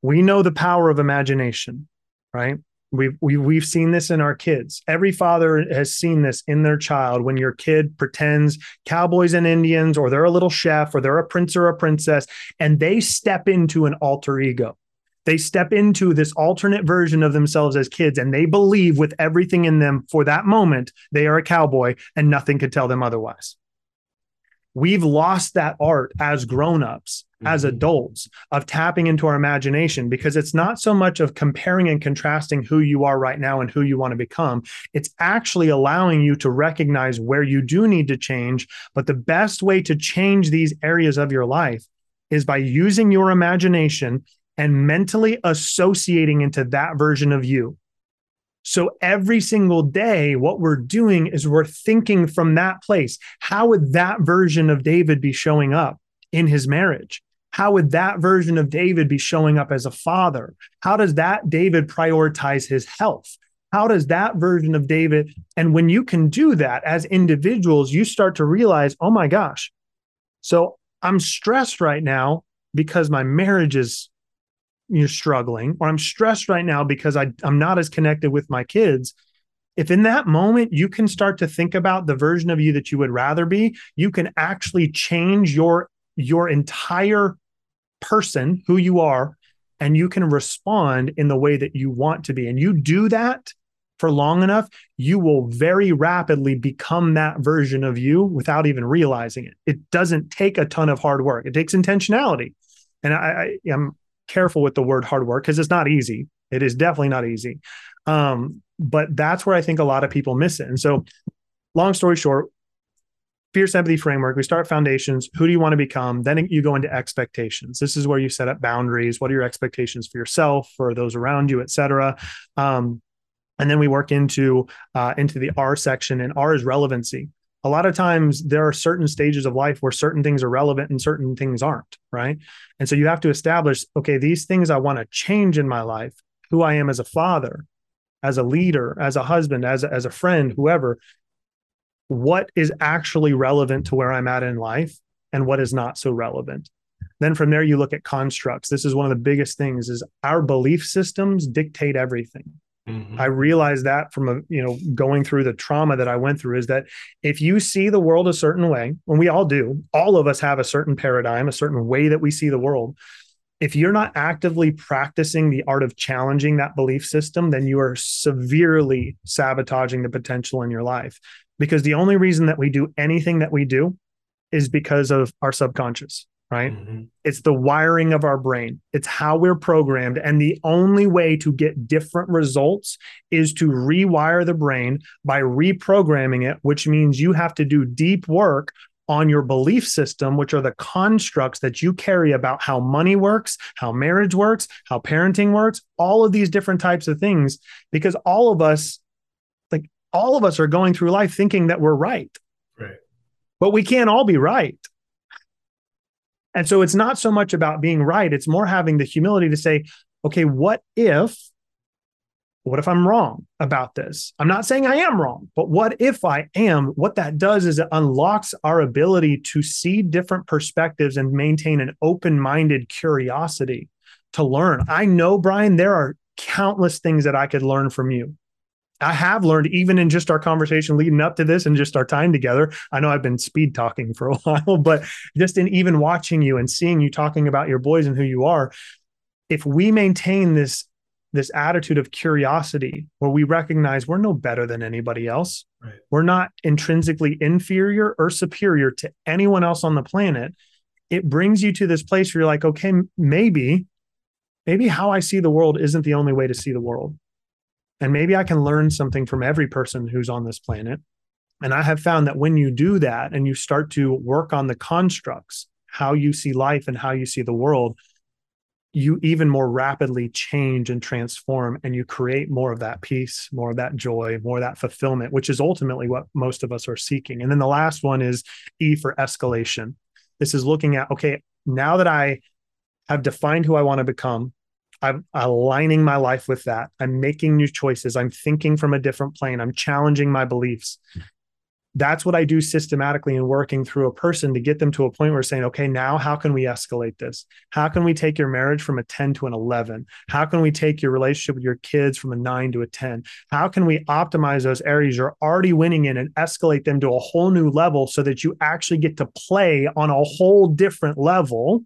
We know the power of imagination, right? We've, we, we've seen this in our kids. Every father has seen this in their child when your kid pretends cowboys and Indians, or they're a little chef, or they're a prince or a princess, and they step into an alter ego. They step into this alternate version of themselves as kids, and they believe with everything in them for that moment, they are a cowboy and nothing could tell them otherwise we've lost that art as grown-ups mm-hmm. as adults of tapping into our imagination because it's not so much of comparing and contrasting who you are right now and who you want to become it's actually allowing you to recognize where you do need to change but the best way to change these areas of your life is by using your imagination and mentally associating into that version of you so every single day, what we're doing is we're thinking from that place. How would that version of David be showing up in his marriage? How would that version of David be showing up as a father? How does that David prioritize his health? How does that version of David? And when you can do that as individuals, you start to realize, oh my gosh, so I'm stressed right now because my marriage is you're struggling or i'm stressed right now because I, i'm not as connected with my kids if in that moment you can start to think about the version of you that you would rather be you can actually change your your entire person who you are and you can respond in the way that you want to be. And you do that for long enough you will very rapidly become that version of you without even realizing it. It doesn't take a ton of hard work. It takes intentionality. And i, I am careful with the word hard work because it's not easy. It is definitely not easy. Um, but that's where I think a lot of people miss it. And so, long story short, fierce empathy framework, we start foundations. Who do you want to become? Then you go into expectations. This is where you set up boundaries. What are your expectations for yourself, for those around you, et cetera? Um, and then we work into uh, into the R section, and R is relevancy a lot of times there are certain stages of life where certain things are relevant and certain things aren't, right? And so you have to establish, okay, these things I want to change in my life, who I am as a father, as a leader, as a husband, as a, as a friend, whoever, what is actually relevant to where I'm at in life and what is not so relevant. Then from there you look at constructs. This is one of the biggest things is our belief systems dictate everything. Mm-hmm. I realized that from a you know going through the trauma that I went through is that if you see the world a certain way, and we all do, all of us have a certain paradigm, a certain way that we see the world. If you're not actively practicing the art of challenging that belief system, then you are severely sabotaging the potential in your life. Because the only reason that we do anything that we do is because of our subconscious right? Mm-hmm. It's the wiring of our brain, it's how we're programmed. And the only way to get different results is to rewire the brain by reprogramming it, which means you have to do deep work on your belief system, which are the constructs that you carry about how money works, how marriage works, how parenting works, all of these different types of things, because all of us, like all of us are going through life thinking that we're right. Right. But we can't all be right. And so it's not so much about being right, it's more having the humility to say, okay, what if what if I'm wrong about this? I'm not saying I am wrong, but what if I am? What that does is it unlocks our ability to see different perspectives and maintain an open minded curiosity to learn. I know, Brian, there are countless things that I could learn from you. I have learned even in just our conversation leading up to this and just our time together. I know I've been speed talking for a while, but just in even watching you and seeing you talking about your boys and who you are, if we maintain this this attitude of curiosity where we recognize we're no better than anybody else. Right. We're not intrinsically inferior or superior to anyone else on the planet. It brings you to this place where you're like, okay, maybe, maybe how I see the world isn't the only way to see the world. And maybe I can learn something from every person who's on this planet. And I have found that when you do that and you start to work on the constructs, how you see life and how you see the world, you even more rapidly change and transform and you create more of that peace more of that joy more of that fulfillment which is ultimately what most of us are seeking and then the last one is e for escalation this is looking at okay now that i have defined who i want to become i'm aligning my life with that i'm making new choices i'm thinking from a different plane i'm challenging my beliefs that's what I do systematically in working through a person to get them to a point where saying, okay, now how can we escalate this? How can we take your marriage from a 10 to an 11? How can we take your relationship with your kids from a nine to a 10? How can we optimize those areas you're already winning in and escalate them to a whole new level so that you actually get to play on a whole different level?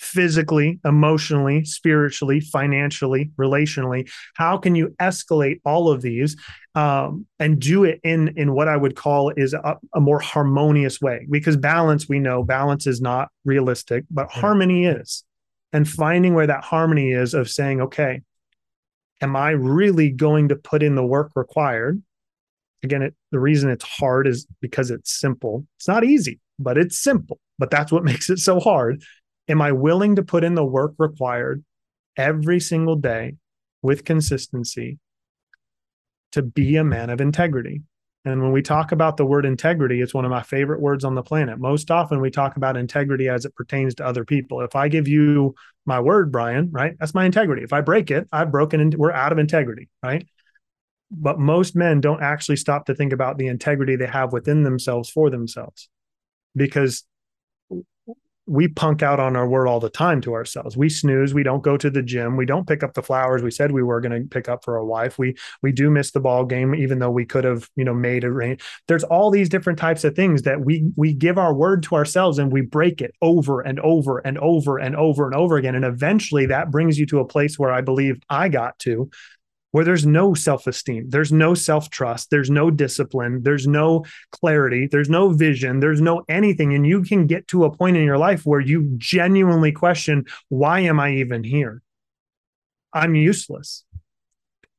Physically, emotionally, spiritually, financially, relationally? How can you escalate all of these um, and do it in in what I would call is a, a, more harmonious way? Because balance, we know balance is not realistic, but yeah. harmony is. And finding where that harmony is of saying, okay, am I really going to put in the work required? Again, it, the reason it's hard is because it's simple. It's not easy, but it's simple. But that's what makes it so hard Am I willing to put in the work required every single day with consistency to be a man of integrity? And when we talk about the word integrity, it's one of my favorite words on the planet. Most often we talk about integrity as it pertains to other people. If I give you my word, Brian, right? That's my integrity. If I break it, I've broken we're out of integrity, right? But most men don't actually stop to think about the integrity they have within themselves for themselves. Because we punk out on our word all the time to ourselves. We snooze. We don't go to the gym. We don't pick up the flowers we said we were going to pick up for our wife. We we do miss the ball game, even though we could have you know made a rain. There's all these different types of things that we we give our word to ourselves and we break it over and over and over and over and over again. And eventually that brings you to a place where I believe I got to where there's no self esteem, there's no self trust, there's no discipline, there's no clarity, there's no vision, there's no anything. And you can get to a point in your life where you genuinely question, why am I even here? I'm useless.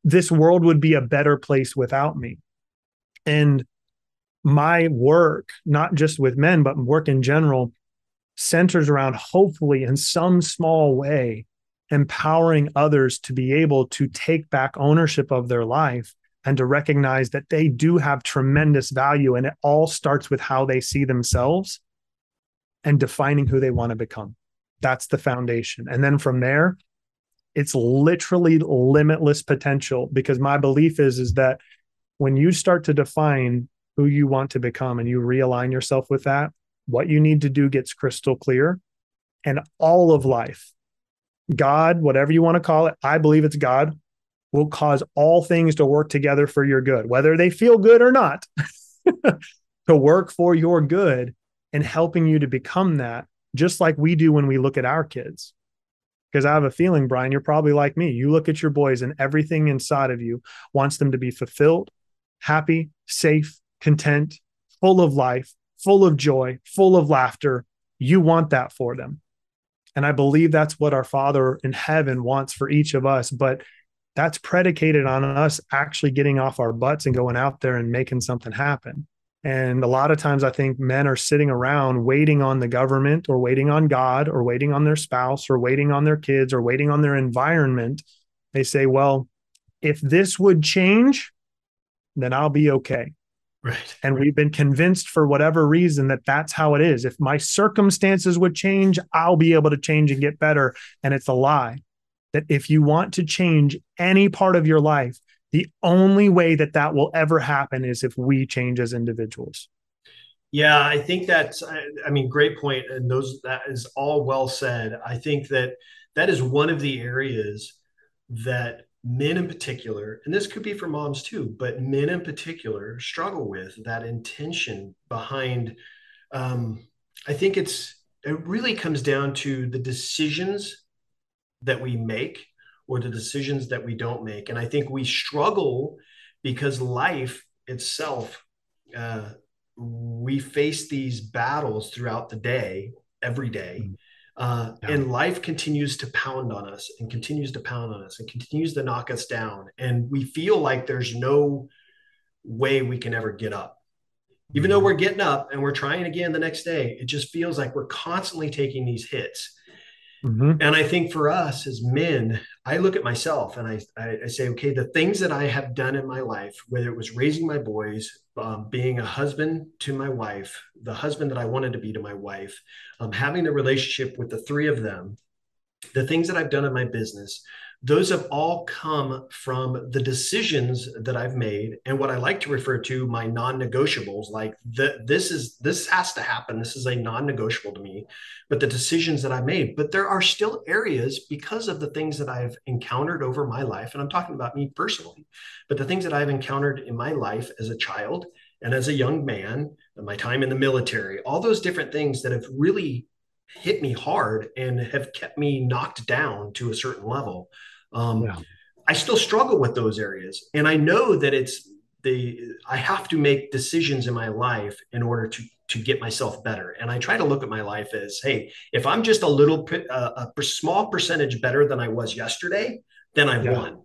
This world would be a better place without me. And my work, not just with men, but work in general, centers around hopefully in some small way empowering others to be able to take back ownership of their life and to recognize that they do have tremendous value. And it all starts with how they see themselves and defining who they want to become. That's the foundation. And then from there, it's literally limitless potential because my belief is is that when you start to define who you want to become and you realign yourself with that, what you need to do gets crystal clear and all of life God, whatever you want to call it, I believe it's God, will cause all things to work together for your good, whether they feel good or not, to work for your good and helping you to become that, just like we do when we look at our kids. Because I have a feeling, Brian, you're probably like me. You look at your boys and everything inside of you wants them to be fulfilled, happy, safe, content, full of life, full of joy, full of laughter. You want that for them. And I believe that's what our Father in heaven wants for each of us. But that's predicated on us actually getting off our butts and going out there and making something happen. And a lot of times I think men are sitting around waiting on the government or waiting on God or waiting on their spouse or waiting on their kids or waiting on their environment. They say, well, if this would change, then I'll be okay. Right. And we've been convinced for whatever reason that that's how it is. If my circumstances would change, I'll be able to change and get better. And it's a lie. That if you want to change any part of your life, the only way that that will ever happen is if we change as individuals. Yeah, I think that's, I mean, great point, And those, that is all well said. I think that that is one of the areas that men in particular, and this could be for moms too, but men in particular struggle with that intention behind. Um, I think it's it really comes down to the decisions that we make or the decisions that we don't make, and I think we struggle because life itself. Uh, we face these battles throughout the day, every day. Mm-hmm uh, yeah. And life continues to pound on us and continues to pound on us and continues to knock us down. And we feel like there's no way we can ever get up. Even though mm-hmm. we're getting up and we're trying again the next day, it just feels like we're constantly taking these hits. Mm-hmm. And I think for us as men, I look at myself and I, I, I, say, okay, the things that I have done in my life, whether it was raising my boys, um, being a husband to my wife, the husband that I wanted to be to my wife, um, having the relationship with the three of them, the things that I've done in my business, those have all come from the decisions that I've made and what I like to refer to my non-negotiables like the, this is this has to happen. This is a non-negotiable to me but the decisions that I made. But there are still areas because of the things that I've encountered over my life and I'm talking about me personally but the things that I've encountered in my life as a child and as a young man my time in the military all those different things that have really hit me hard and have kept me knocked down to a certain level um, yeah. I still struggle with those areas, and I know that it's the I have to make decisions in my life in order to to get myself better. And I try to look at my life as, hey, if I'm just a little uh, a small percentage better than I was yesterday, then I yeah. won.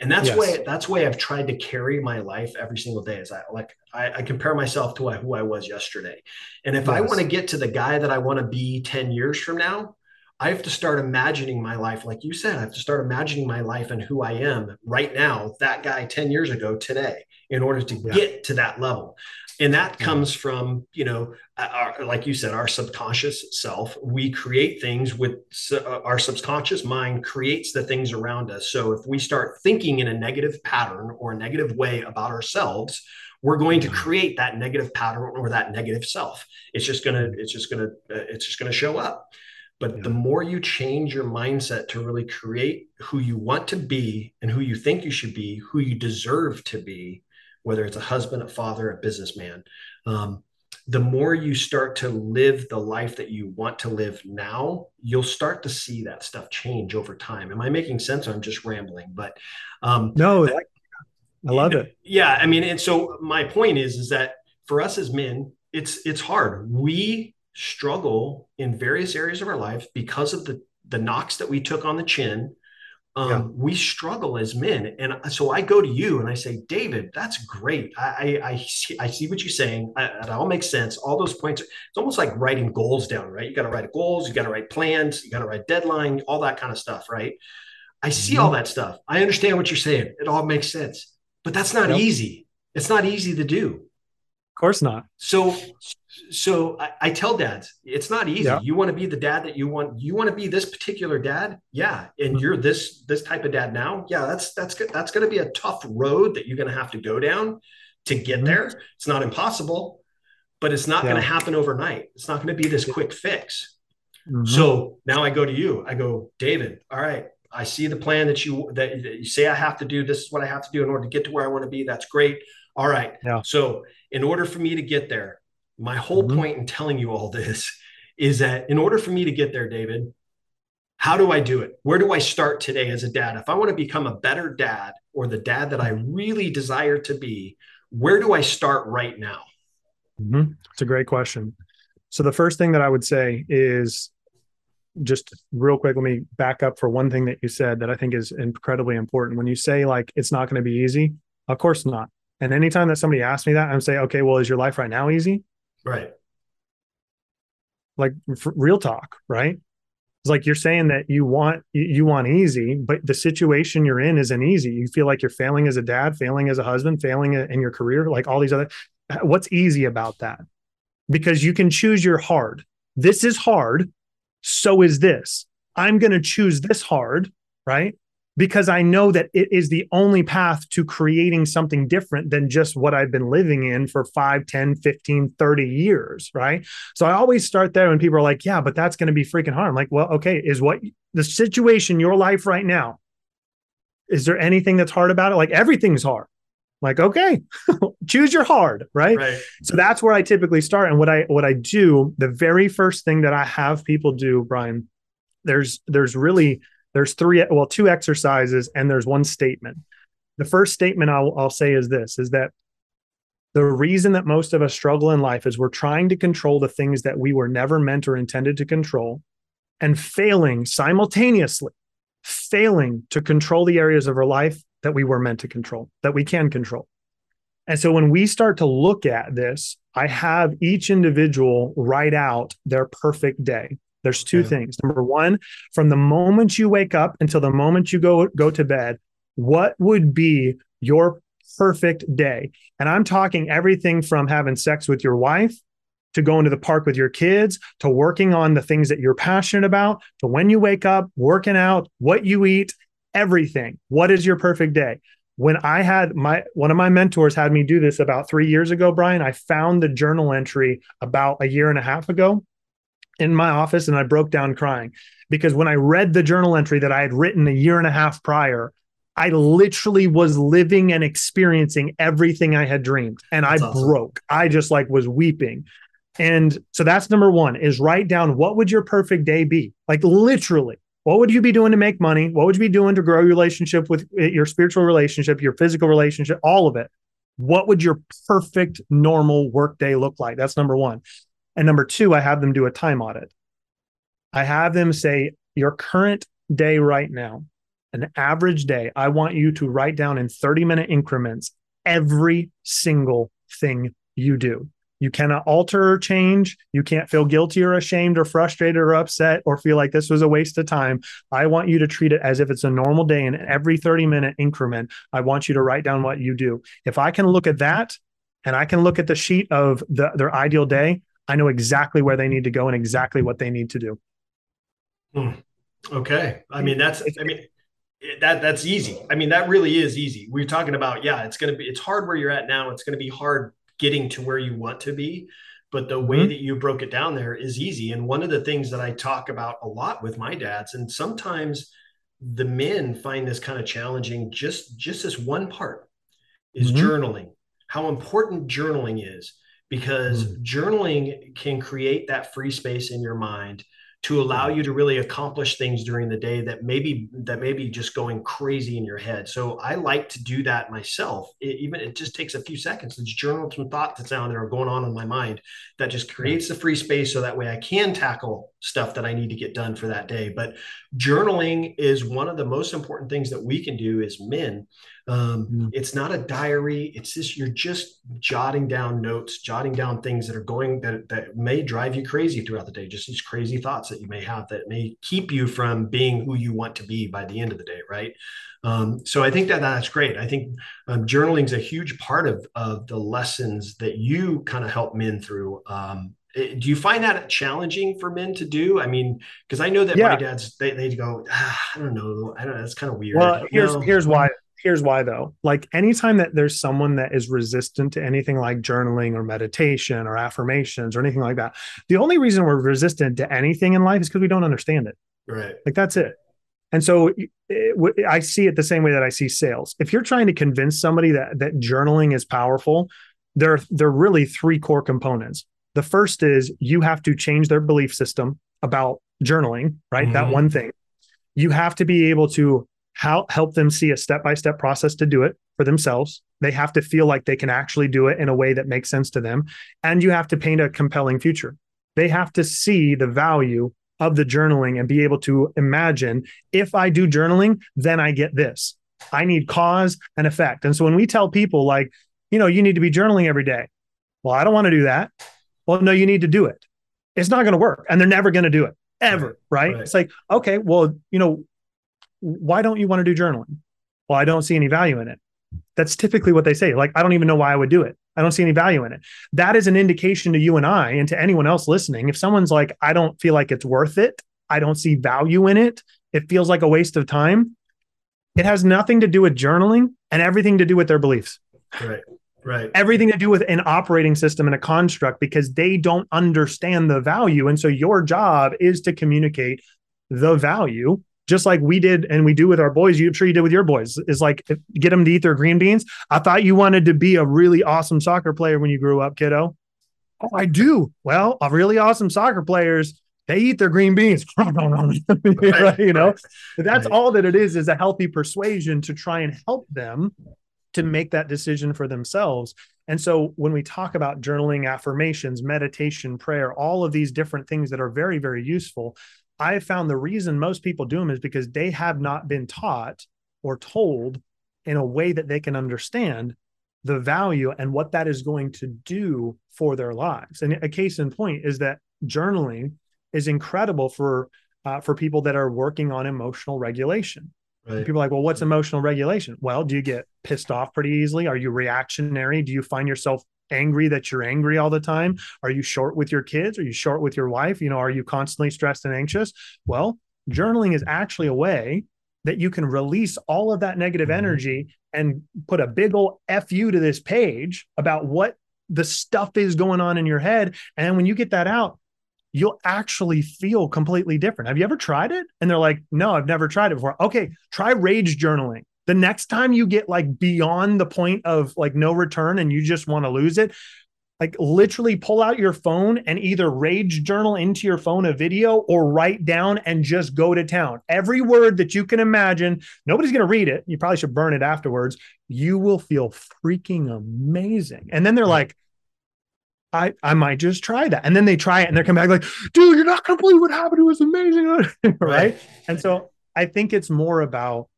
And that's yes. why that's why I've tried to carry my life every single day. Is I like I, I compare myself to who I was yesterday, and if yes. I want to get to the guy that I want to be ten years from now, I have to start imagining my life, like you said, I have to start imagining my life and who I am right now, that guy 10 years ago today, in order to yeah. get to that level. And that comes from, you know, our, like you said, our subconscious self. We create things with uh, our subconscious mind creates the things around us. So if we start thinking in a negative pattern or a negative way about ourselves, we're going to create that negative pattern or that negative self. It's just gonna, it's just gonna, uh, it's just gonna show up. But yeah. the more you change your mindset to really create who you want to be and who you think you should be, who you deserve to be, whether it's a husband, a father, a businessman, um, the more you start to live the life that you want to live now, you'll start to see that stuff change over time. Am I making sense? I'm just rambling, but um, no, I, I love it. Yeah, I mean, and so my point is, is that for us as men, it's it's hard. We struggle in various areas of our life because of the the knocks that we took on the chin. Um, yeah. we struggle as men. And so i go to you and i say david that's great. I i, I see, I see what you're saying. I, it all makes sense. All those points it's almost like writing goals down right? You got to write goals you got to write plans you got to write deadline all that kind of stuff right? I see mm-hmm. all that stuff. I understand what you're saying. It all makes sense. But that's not yep. easy. It's not easy to do course not. So so I, I, tell dads it's not easy. Yeah. you want to be the dad that you want you want to be this particular dad? Yeah. And mm-hmm. you're this this type of dad now? Yeah that's that's good that's going to be a tough road that you're going to have to go down to get mm-hmm. there. It's not impossible but it's not yeah. going to happen overnight. It's not going to be this quick fix. Mm-hmm. so now i go to you. I go david all right i see the plan that you that, that you say i have to do. This is what i have to do in order to get to where i want to be. That's great all right yeah. so in order for me to get there my whole mm-hmm. point in telling you all this is that in order for me to get there, David, how do I do it? Where do I start today as a dad? If I want to become a better dad or the dad that I really desire to be, where do I start right now? Mm-hmm. It's a great question. So, the first thing that I would say is just real quick, let me back up for one thing that you said that I think is incredibly important. When you say, like, it's not going to be easy, of course not. And anytime that somebody asks me that, I'm saying, okay, well, is your life right now easy? Right. Like real talk, right? It's like you're saying that you want you want easy, but the situation you're in isn't easy. You feel like you're failing as a dad, failing as a husband, failing in your career, like all these other. What's easy about that? Because you can choose your hard. This is hard. So is this. I'm going to choose this hard, right? Because I know that it is the only path to creating something different than just what I've been living in for 5, 10, 15, 30 years. Right. So I always start there when people are like, yeah, but that's going to be freaking hard. I'm like, well, okay, is what the situation, your life right now, is there anything that's hard about it? Like everything's hard. like, okay, choose your hard, right? Right. So that's where I typically start. And what I what I do, the very first thing that I have people do, Brian, there's there's really there's three well two exercises and there's one statement. The first statement I'll, I'll say is this: is that the reason that most of us struggle in life is we're trying to control the things that we were never meant or intended to control, and failing simultaneously, failing to control the areas of our life that we were meant to control, that we can control. And so when we start to look at this, I have each individual write out their perfect day. There's two things. Number one, from the moment you wake up until the moment you go go to bed, what would be your perfect day? And I'm talking everything from having sex with your wife to going to the park with your kids to working on the things that you're passionate about to when you wake up, working out, what you eat, everything. What is your perfect day? When I had my one of my mentors had me do this about 3 years ago, Brian, I found the journal entry about a year and a half ago in my office and I broke down crying because when I read the journal entry that I had written a year and a half prior, I literally was living and experiencing everything I had dreamed and That's I awesome. broke. I just like was weeping. And so that's number 1 is write down what would your perfect day be? Like literally what would you be doing to make money? What would you be doing to grow your relationship with eh, your spiritual relationship, your physical relationship, all of it? What would your perfect normal work day look like? That's number 1. And number two, I have them do a time audit. I have them say, your current day right now, an average day, I want you to write down in 30 minute increments every single thing you do. You cannot alter or change. You can't feel guilty or ashamed or frustrated or upset or feel like this was a waste of time. I want you to treat it as if it's a normal day. And every 30 minute increment, I want you to write down what you do. If I can look at that and I can look at the sheet of the, their ideal day, I know exactly where they need to go and exactly what they need to do. Okay. I mean, that's, I mean, that that's easy. I mean, that really is easy. We're talking about, yeah, it's going to be, it's hard where you're at now. It's going to be hard getting to where you want to be. But the way Mhm. that you broke it down there is easy. And one of the things that I talk about a lot with my dads, and sometimes the men find this kind of challenging, just just this one part is Mhm. journaling. How important journaling is because mm. journaling can create that free space in your mind to allow mm. you to really accomplish things during the day that maybe that may be just going crazy in your head. So I like to do that myself. It, even it just takes a few seconds. It's journal some thoughts that's down there are going on in my mind that just creates the free space so that way I can tackle stuff that I need to get done for that day. But journaling is one of the most important things that we can do as men. Um, Mm. It's not a diary. It's just you're just jotting down notes, jotting down things that are going that that may drive you crazy throughout the day. Just these crazy thoughts that you may have that may keep you from being who you want to be by the end of the day, right? Um, so I think that that's great. I think um, journaling is a huge part of of the lessons that you kind of help men through. Um, do you find that challenging for men to do? I mean, because I know that Yeah. my dads they they go, ah, I don't know, I don't know, that's kind of weird. Well, here's No. here's why. Here's why though. Like anytime that there's someone that is resistant to anything like journaling or meditation or affirmations or anything like that, the only reason we're resistant to anything in life is because we don't understand it. right. Like that's it. And so it, I see it the same way that I see sales. If you're trying to convince somebody that that journaling is powerful, there there are really three core components. The first is you have to change their belief system about journaling, right? That Mhm. one thing. You have to be able to help them see a step-by-step process to do it for themselves. They have to feel like they can actually do it in a way that makes sense to them, and you have to paint a compelling future. They have to see the value of the journaling and be able to imagine if I do journaling, then I get this. I need cause and effect. And so when we tell people, like, you know, you need to be journaling every day, well, I don't want to do that. Well, no, you need to do it. It's not going to work. And they're never going to do it ever. Right. right. It's like, okay, well, you know, why don't you want to do journaling? Well, I don't see any value in it. That's typically what they say. Like, I don't even know why I would do it. I don't see any value in it. That is an indication to you and I and to anyone else listening. If someone's like, I don't feel like it's worth it, I don't see value in it, it feels like a waste of time. It has nothing to do with journaling and everything to do with their beliefs, Right. Right. everything to do with an operating system and a construct because they don't understand the value. And so your job is to communicate the value just like we did and we do with our boys. I'm sure you did with your boys. Is like get them to eat their green beans. I thought you wanted to be a really awesome soccer player when you grew up, kiddo. Oh, I do. Well, a really awesome soccer players they eat their green beans. right, you know, that's right. all that it is is a healthy persuasion to try and help them to make that decision for themselves. And so when we talk about journaling, affirmations, meditation, prayer, all of these different things that are very, very useful, I have found the reason most people do them is because they have not been taught or told in a way that they can understand the value and what that is going to do for their lives. And a case in point is that journaling is incredible for uh, for people that are working on emotional regulation. Right. People are like, well, what's emotional regulation? Well, do you get pissed off pretty easily? Are you reactionary? Do you find yourself angry that you're angry all the time? Are you short with your kids? Are you short with your wife? You know, are you constantly stressed and anxious? Well, journaling is actually a way that you can release all of that negative mm-hmm. energy and put a big old fu to this page about what the stuff is going on in your head. And when you get that out, you'll actually feel completely different. Have you ever tried it? And they're like, no, I've never tried it before. Okay, try rage journaling. The next time you get like beyond the point of like no return and you just want to lose it, like literally pull out your phone and either rage journal into your phone a video or write down and just go to town. Every word that you can imagine, nobody's going to read it. You probably should burn it afterwards. You will feel freaking amazing. And then they're like, I, I might just try that. And then they try it and they come back like, dude, you're not to believe what happened. It was amazing. right? And so I think it's more about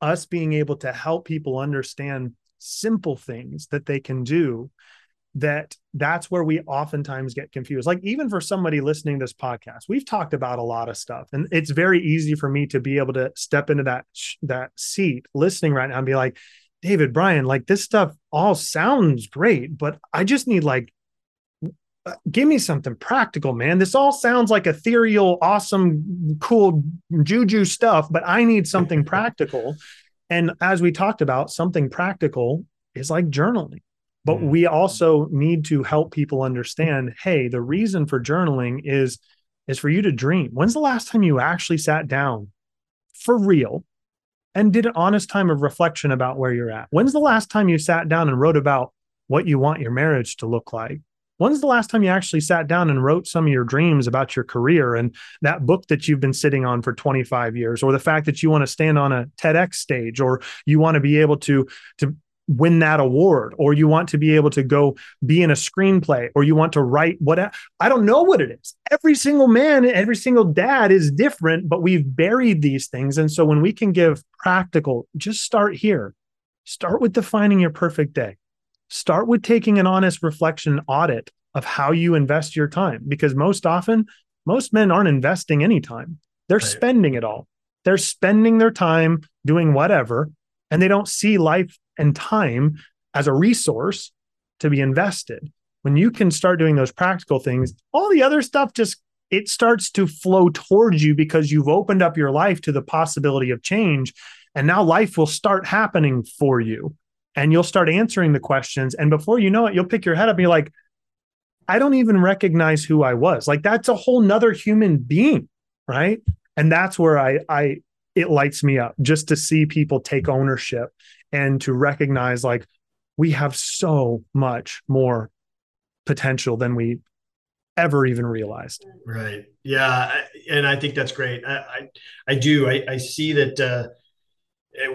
us being able to help people understand simple things that they can do that that's where we oftentimes get confused like even for somebody listening to this podcast we've talked about a lot of stuff and it's very easy for me to be able to step into that that seat listening right now and be like david brian like this stuff all sounds great but i just need like give me something practical, man. This all sounds like ethereal, awesome, cool juju stuff, but I need something practical. And as we talked about, something practical is like journaling. But mm. we also need to help people understand, hey, the reason for journaling is is for you to dream. When's the last time you actually sat down for real and did an honest time of reflection about where you're at? When's the last time you sat down and wrote about what you want your marriage to look like? When's the last time you actually sat down and wrote some of your dreams about your career and that book that you've been sitting on for 25 years, or the fact that you want to stand on a TEDx stage, or you want to be able to to win that award, or you want to be able to go be in a screenplay, or you want to write what I don't know what it is. Every single man, every single dad is different, but we've buried these things. And so when we can give practical, just start here. Start with defining your perfect day start with taking an honest reflection audit of how you invest your time because most often most men aren't investing any time. They're right. spending it all. They're spending their time doing whatever and they don't see life and time as a resource to be invested. When you can start doing those practical things all the other stuff just it starts to flow towards you because you've opened up your life to the possibility of change and now life will start happening for you and you'll start answering the questions. And before you know it, you'll pick your head up and be like, I don't even recognize who I was. Like that's a whole nother human being. Right. And that's where I, I, it lights me up just to see people take ownership and to recognize like we have so much more potential than we ever even realized. Right. Yeah. And I think that's great. I, I, I do. I, I see that, uh,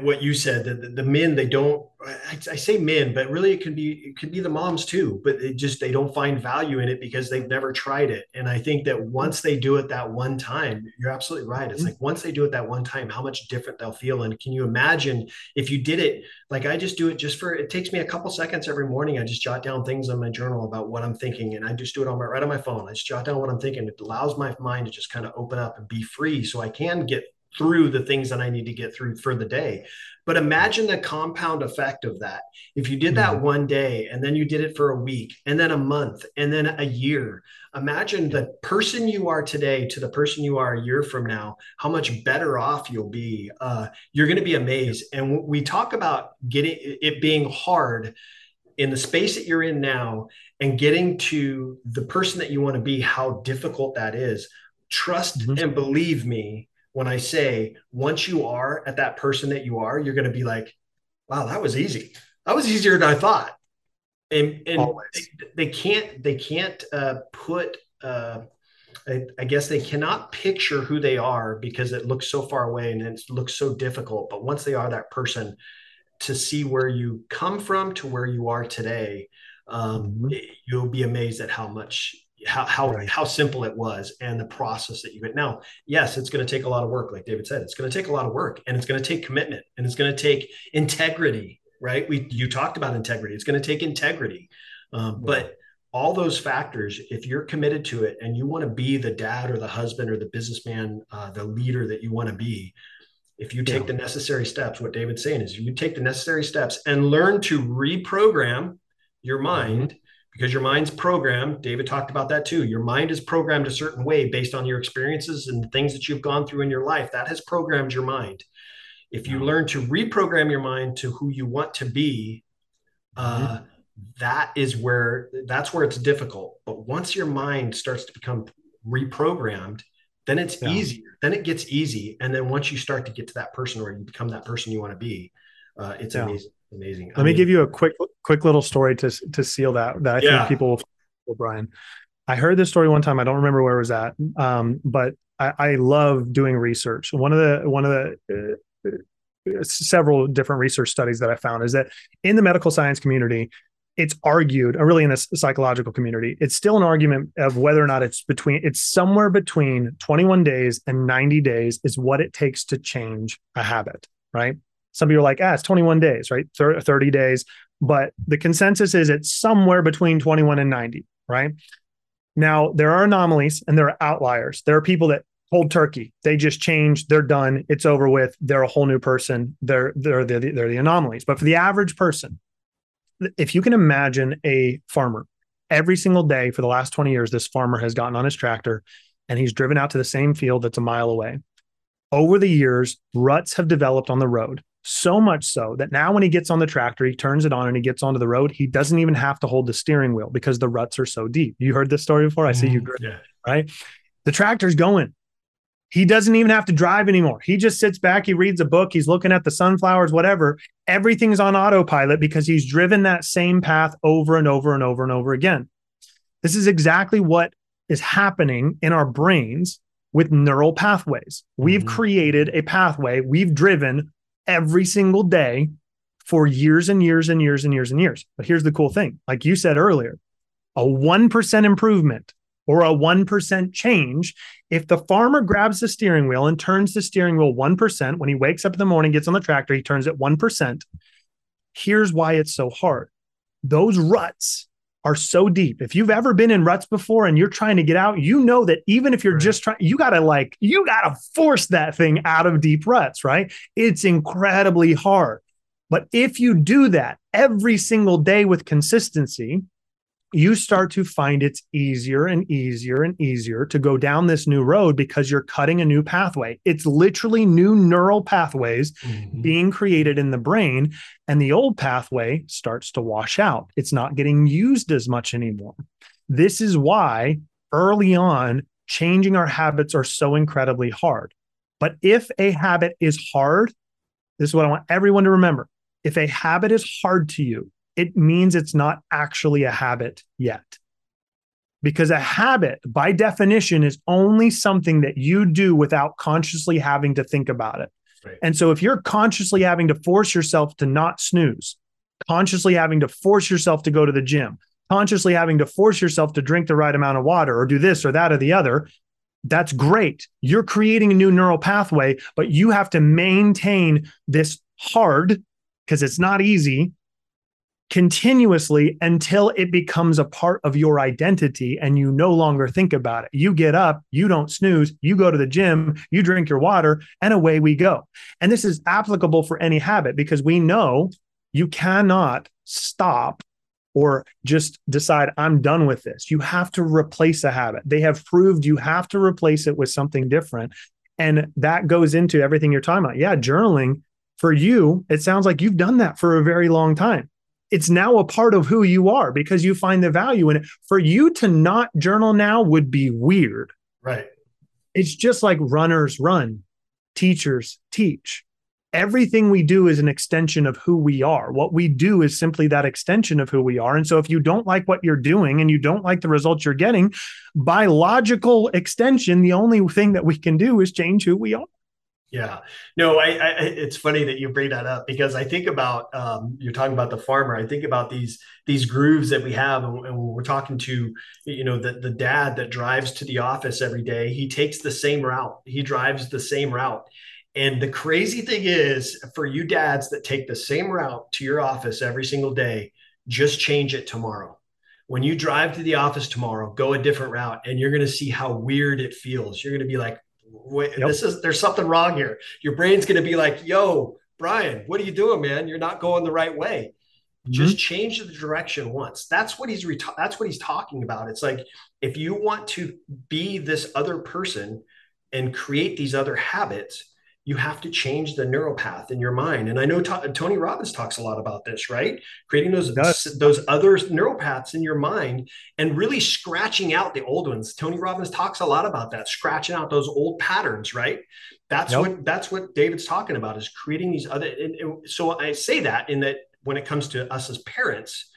what you said that the, the, men they don't I, I, say men but really it could be it could be the moms too but it just they don't find value in it because they've never tried it. And i think that once they do it that one time you're absolutely right. It's mm-hmm. like once they do it that one time how much different they'll feel. And can you imagine if you did it like i just do it just for it takes me a couple seconds every morning. I just jot down things on my journal about what i'm thinking and i just do it on my right on my phone. I just jot down what i'm thinking. It allows my mind to just kind of open up and be free so i can get through the things that I need to get through for the day. But imagine the compound effect of that. If you did that mm-hmm. one day and then you did it for a week and then a month and then a year, imagine the person you are today to the person you are a year from now, how much better off you'll be. Uh, you're going to be amazed. And we talk about getting it being hard in the space that you're in now and getting to the person that you want to be, how difficult that is. Trust mm-hmm. and believe me when I say once you are at that person that you are, you're going to be like, wow, that was easy. That was easier than I thought. And, and they, they, can't, they can't uh, put, uh, I, I, guess they cannot picture who they are because it looks so far away and it looks so difficult. But once they are that person, to see where you come from to where you are today, um, mm-hmm. you'll be amazed at how much how how right. how simple it was and the process that you get now yes it's going to take a lot of work like david said. It's going to take a lot of work and it's going to take commitment and it's going to take integrity right? We you talked about integrity. It's going to take integrity. Um, but all those factors if you're committed to it and you want to be the dad or the husband or the businessman uh, the leader that you want to be if you take yeah. the necessary steps what david's saying is you take the necessary steps and learn to reprogram your mind mm-hmm because your mind's programmed. David talked about that too. Your mind is programmed a certain way based on your experiences and the things that you've gone through in your life. That has programmed your mind. If you learn to reprogram your mind to who you want to be, uh, mm-hmm. that is where that's where it's difficult. But once your mind starts to become reprogrammed, then it's yeah. easier. Then it gets easy. And then once you start to get to that person where you become that person you want to be, uh, it's yeah. amazing amazing. Let I me give you a quick quick little story to to seal that that I yeah. think people will Brian. I heard this story one time. I don't remember where it was at, um, but I, I, love doing research. One of the one of the uh, uh, several different research studies that I found is that in the medical science community, it's argued, or really in the psychological community, it's still an argument of whether or not it's between it's somewhere between 21 days and 90 days is what it takes to change a habit, right? Some people are like, ah, it's 21 days, right? 30 days. But the consensus is it's somewhere between 21 and 90, right? Now, there are anomalies and there are outliers. There are people that hold turkey. They just change, they're done, it's over with, they're a whole new person. They're they're the, they're the anomalies. But for the average person, if you can imagine a farmer, every single day for the last 20 years, this farmer has gotten on his tractor and he's driven out to the same field that's a mile away. Over the years, ruts have developed on the road. So much so that now when he gets on the tractor, he turns it on and he gets onto the road. He doesn't even have to hold the steering wheel because the ruts are so deep. You heard this story before? I see you, mm-hmm. yeah. right? The tractor's going. He doesn't even have to drive anymore. He just sits back, he reads a book, he's looking at the sunflowers, whatever. Everything's on autopilot because he's driven that same path over and over and over and over again. This is exactly what is happening in our brains with neural pathways. We've mm-hmm. created a pathway, we've driven every single day for years and years and years and years and years. But here's the cool thing like you said earlier, a 1% improvement or a 1% change, if the farmer grabs the steering wheel and turns the steering wheel 1%, when he wakes up in the morning, gets on the tractor, he turns it 1%. Here's why it's so hard. Those ruts are so deep. If you've ever been in ruts before and you're trying to get out, you know that even if you're right. just trying, you got to like, you got to force that thing out of deep ruts, right? It's incredibly hard. But if you do that every single day with consistency, you start to find it's easier and easier and easier to go down this new road because you're cutting a new pathway. It's literally new neural pathways mm-hmm. being created in the brain, and the old pathway starts to wash out. It's not getting used as much anymore. This is why early on, changing our habits are so incredibly hard. But if a habit is hard, this is what I want everyone to remember. If a habit is hard to you, it means it's not actually a habit yet. Because a habit, by definition, is only something that you do without consciously having to think about it. Right. And so if you're consciously having to force yourself to not snooze, consciously having to force yourself to go to the gym, consciously having to force yourself to drink the right amount of water or do this or that or the other, that's great. You're creating a new neural pathway, but you have to maintain this hard because it's not easy continuously until it becomes a part of your identity and you no longer think about it. You get up, you don't snooze, you go to the gym, you drink your water, and away we go. And this is applicable for any habit because we know you cannot stop or just decide, I'm done with this. You have to replace a habit. They have proved you have to replace it with something different. And that goes into everything you're talking about. Yeah, journaling for you, it sounds like you've done that for a very long time it's now a part of who you are because you find the value in it. For you to not journal now would be weird. Right. It's just like runners run. teachers teach. Everything we do is an extension of who we are. What we do is simply that extension of who we are. And so if you don't like what you're doing and you don't like the results you're getting, by logical extension, the only thing that we can do is change who we are. Yeah, no, I, I, it's funny that you bring that up because I think about um, you're talking about the farmer. I think about these these grooves that we have, and, and when we're talking to you know the the dad that drives to the office every day, he takes the same route. He drives the same route, and the crazy thing is, for you dads that take the same route to your office every single day, just change it tomorrow. When you drive to the office tomorrow, go a different route, and you're going to see how weird it feels. You're going to be like, wait, yep. this is there's something wrong here. Your brain's going to be like, yo, Brian, what are you doing, man? You're not going the right way. Mm-hmm. Just change the direction once. That's what he's re- that's what he's talking about. It's like if you want to be this other person and create these other habits, you have to change the neural path in your mind. And I know t- Tony Robbins talks a lot about this, right? Creating those those other neural paths in your mind and really scratching out the old ones. Tony Robbins talks a lot about that, scratching out those old patterns, right? That's yep. what that's what David's talking about is creating these other. And, and so I say that in that when it comes to us as parents,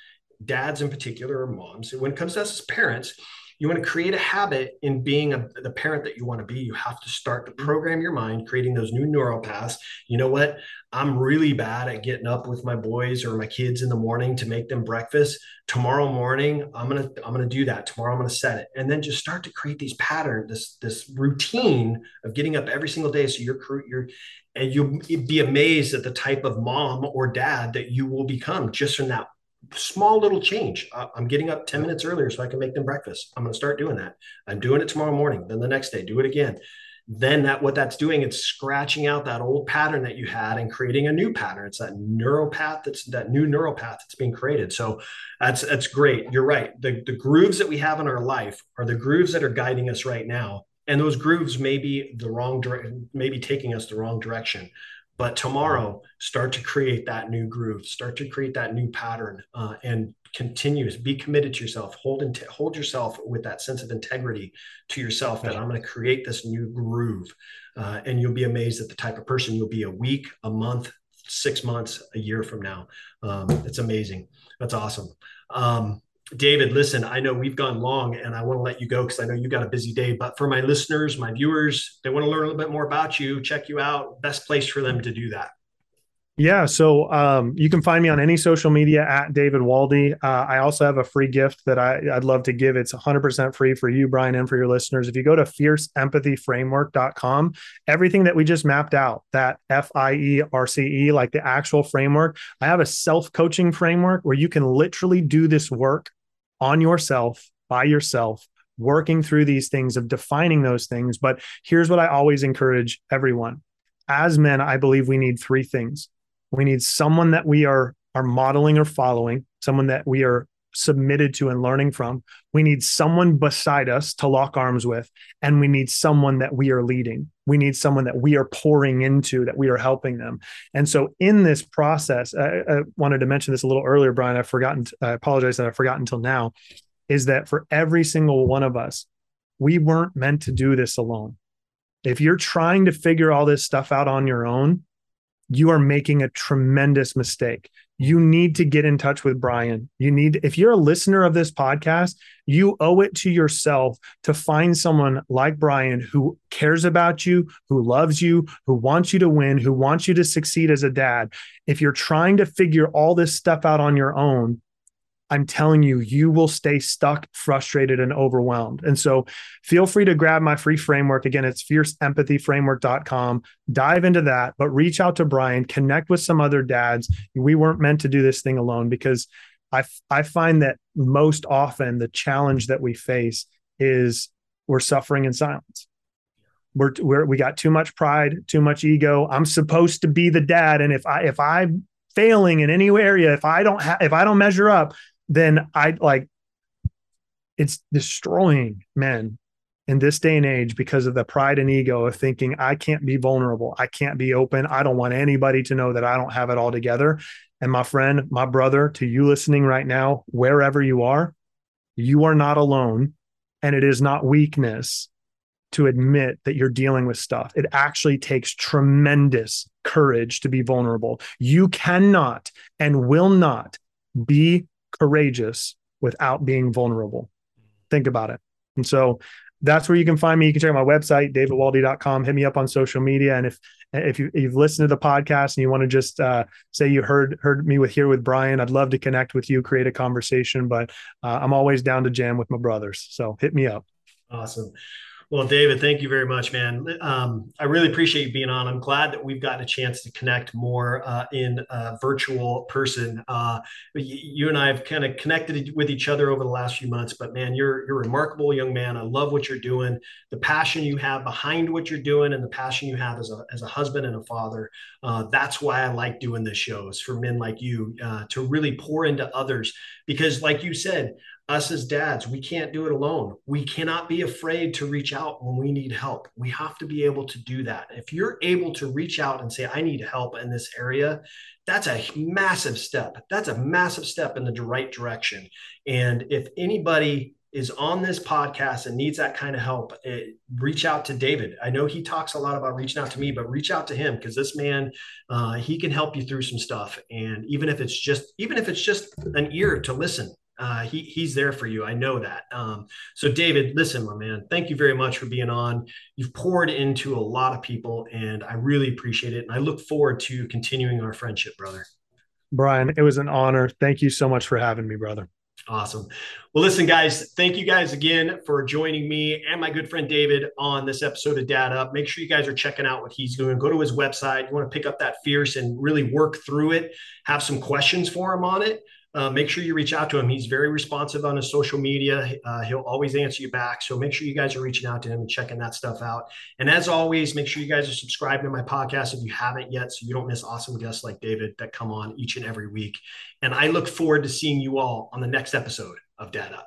dads in particular or moms, when it comes to us as parents, you want to create a habit in being a, the parent that you want to be. You have to start to program your mind creating those new neural paths. You know what? I'm really bad at getting up with my boys or my kids in the morning to make them breakfast. Tomorrow morning i'm gonna i'm gonna do that. Tomorrow i'm gonna set it. And then just start to create these patterns this this routine of getting up every single day so you're you're and you'll be amazed at the type of mom or dad that you will become just from that small little change. I'm getting up 10 minutes earlier so I can make them breakfast. I'm going to start doing that. I'm doing it tomorrow morning. Then the next day, do it again. Then that what that's doing, it's scratching out that old pattern that you had and creating a new pattern. It's that neural path that's that new neural path that's being created. So that's that's great. You're right. The the grooves that we have in our life are the grooves that are guiding us right now. And those grooves may be the wrong direction, maybe taking us the wrong direction but tomorrow start to create that new groove start to create that new pattern uh, and continues be committed to yourself. Hold in, hold yourself with that sense of integrity to yourself that i'm going to create this new groove uh, and you'll be amazed at the type of person you'll be a week a month six months a year from now. Um, it's amazing. That's awesome. Um, David, listen, I know we've gone long and I want to let you go because I know you got a busy day. But for my listeners, my viewers, they want to learn a little bit more about you, check you out. Best place for them to do that. Yeah, so um, you can find me on any social media at David Waldy. Uh, I also have a free gift that I, would love to give. It's 100% free for you, Brian, and for your listeners. If you go to fierceempathyframework.com, everything that we just mapped out, that F I E R C E, like the actual framework, I have a self coaching framework where you can literally do this work on yourself, by yourself, working through these things of defining those things. But here's what I always encourage everyone. As men, I believe we need three things. We need someone that we are are modeling or following, someone that we are submitted to and learning from. We need someone beside us to lock arms with, and we need someone that we are leading. We need someone that we are pouring into, that we are helping them. And so, in this process, I, I wanted to mention this a little earlier, Brian. I've forgotten. I apologize that I forgot until now. Is that for every single one of us, we weren't meant to do this alone. If you're trying to figure all this stuff out on your own, you are making a tremendous mistake you need to get in touch with Brian. You need, if you're a listener of this podcast, you owe it to yourself to find someone like Brian who cares about you, who loves you, who wants you to win, who wants you to succeed as a dad. If you're trying to figure all this stuff out on your own, I'm telling you, you will stay stuck, frustrated, and overwhelmed. And so feel free to grab my free framework. Again, it's fierceempathyframework.com. Dive into that, but reach out to Brian, connect with some other dads. We weren't meant to do this thing alone because I, I find that most often the challenge that we face is we're suffering in silence. We're, we're we got too much pride, too much ego. I'm supposed to be the dad, and if I if I'm failing in any area, if I don't have if I don't measure up, then I like it's destroying men in this day and age because of the pride and ego of thinking I can't be vulnerable, I can't be open, I don't want anybody to know that I don't have it all together. And my friend, my brother, to you listening right now, wherever you are, you are not alone and it is not weakness to admit that you're dealing with stuff. It actually takes tremendous courage to be vulnerable. You cannot and will not be courageous without being vulnerable. Think about it. And so that's where you can find me. You can check out my website, davidwaldy.com. Hit me up on social media. And if if you, have listened to the podcast and you want to just uh, say you heard heard me with here with Brian, I'd love to connect with you, create a conversation. But uh, I'm always down to jam with my brothers. So hit me up. Awesome. Well, David, thank you very much, man. Um, I really appreciate you being on. I'm glad that we've gotten a chance to connect more uh, in virtual person. Uh, you and I have kind of connected with each other over the last few months, but man, you're you're a remarkable young man. I love what you're doing, the passion you have behind what you're doing, and the passion you have as a as a husband and a father. Uh, that's why I like doing this show is for men like you uh, to really pour into others, because like you said, us as dads, we can't do it alone. We cannot be afraid to reach out when we need help. We have to be able to do that. If you're able to reach out and say, I need help in this area, that's a massive step. That's a massive step in the right direction. And if anybody is on this podcast and needs that kind of help, it, eh, reach out to David. I know he talks a lot about reaching out to me, but reach out to him because this man, uh, he can help you through some stuff. And even if it's just, even if it's just an ear to listen, uh, he he's there for you. I know that. Um, so, David, listen, my man, thank you very much for being on. You've poured into a lot of people, and I really appreciate it. And I look forward to continuing our friendship, brother. Brian, it was an honor. Thank you so much for having me, brother. Awesome. Well, listen, guys, thank you guys again for joining me and my good friend David on this episode of Dad Up. Make sure you guys are checking out what he's doing. Go to his website. You want to pick up that fierce and really work through it, have some questions for him on it uh, make sure you reach out to him. He's very responsive on his social media. Uh, he'll always answer you back. So make sure you guys are reaching out to him and checking that stuff out. And as always, make sure you guys are subscribed to my podcast if you haven't yet, so you don't miss awesome guests like David that come on each and every week. And I look forward to seeing you all on the next episode of Up.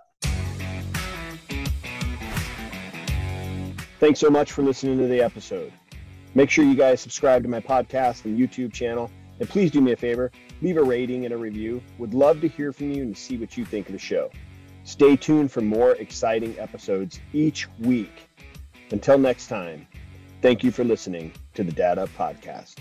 Thanks so much for listening to the episode. Make sure you guys subscribe to my podcast and YouTube channel. And please do me a favor leave a rating and a review. Would love to hear from you and see what you think of the show. Stay tuned for more exciting episodes each week. Until next time, thank you for listening to the Dad Up Podcast.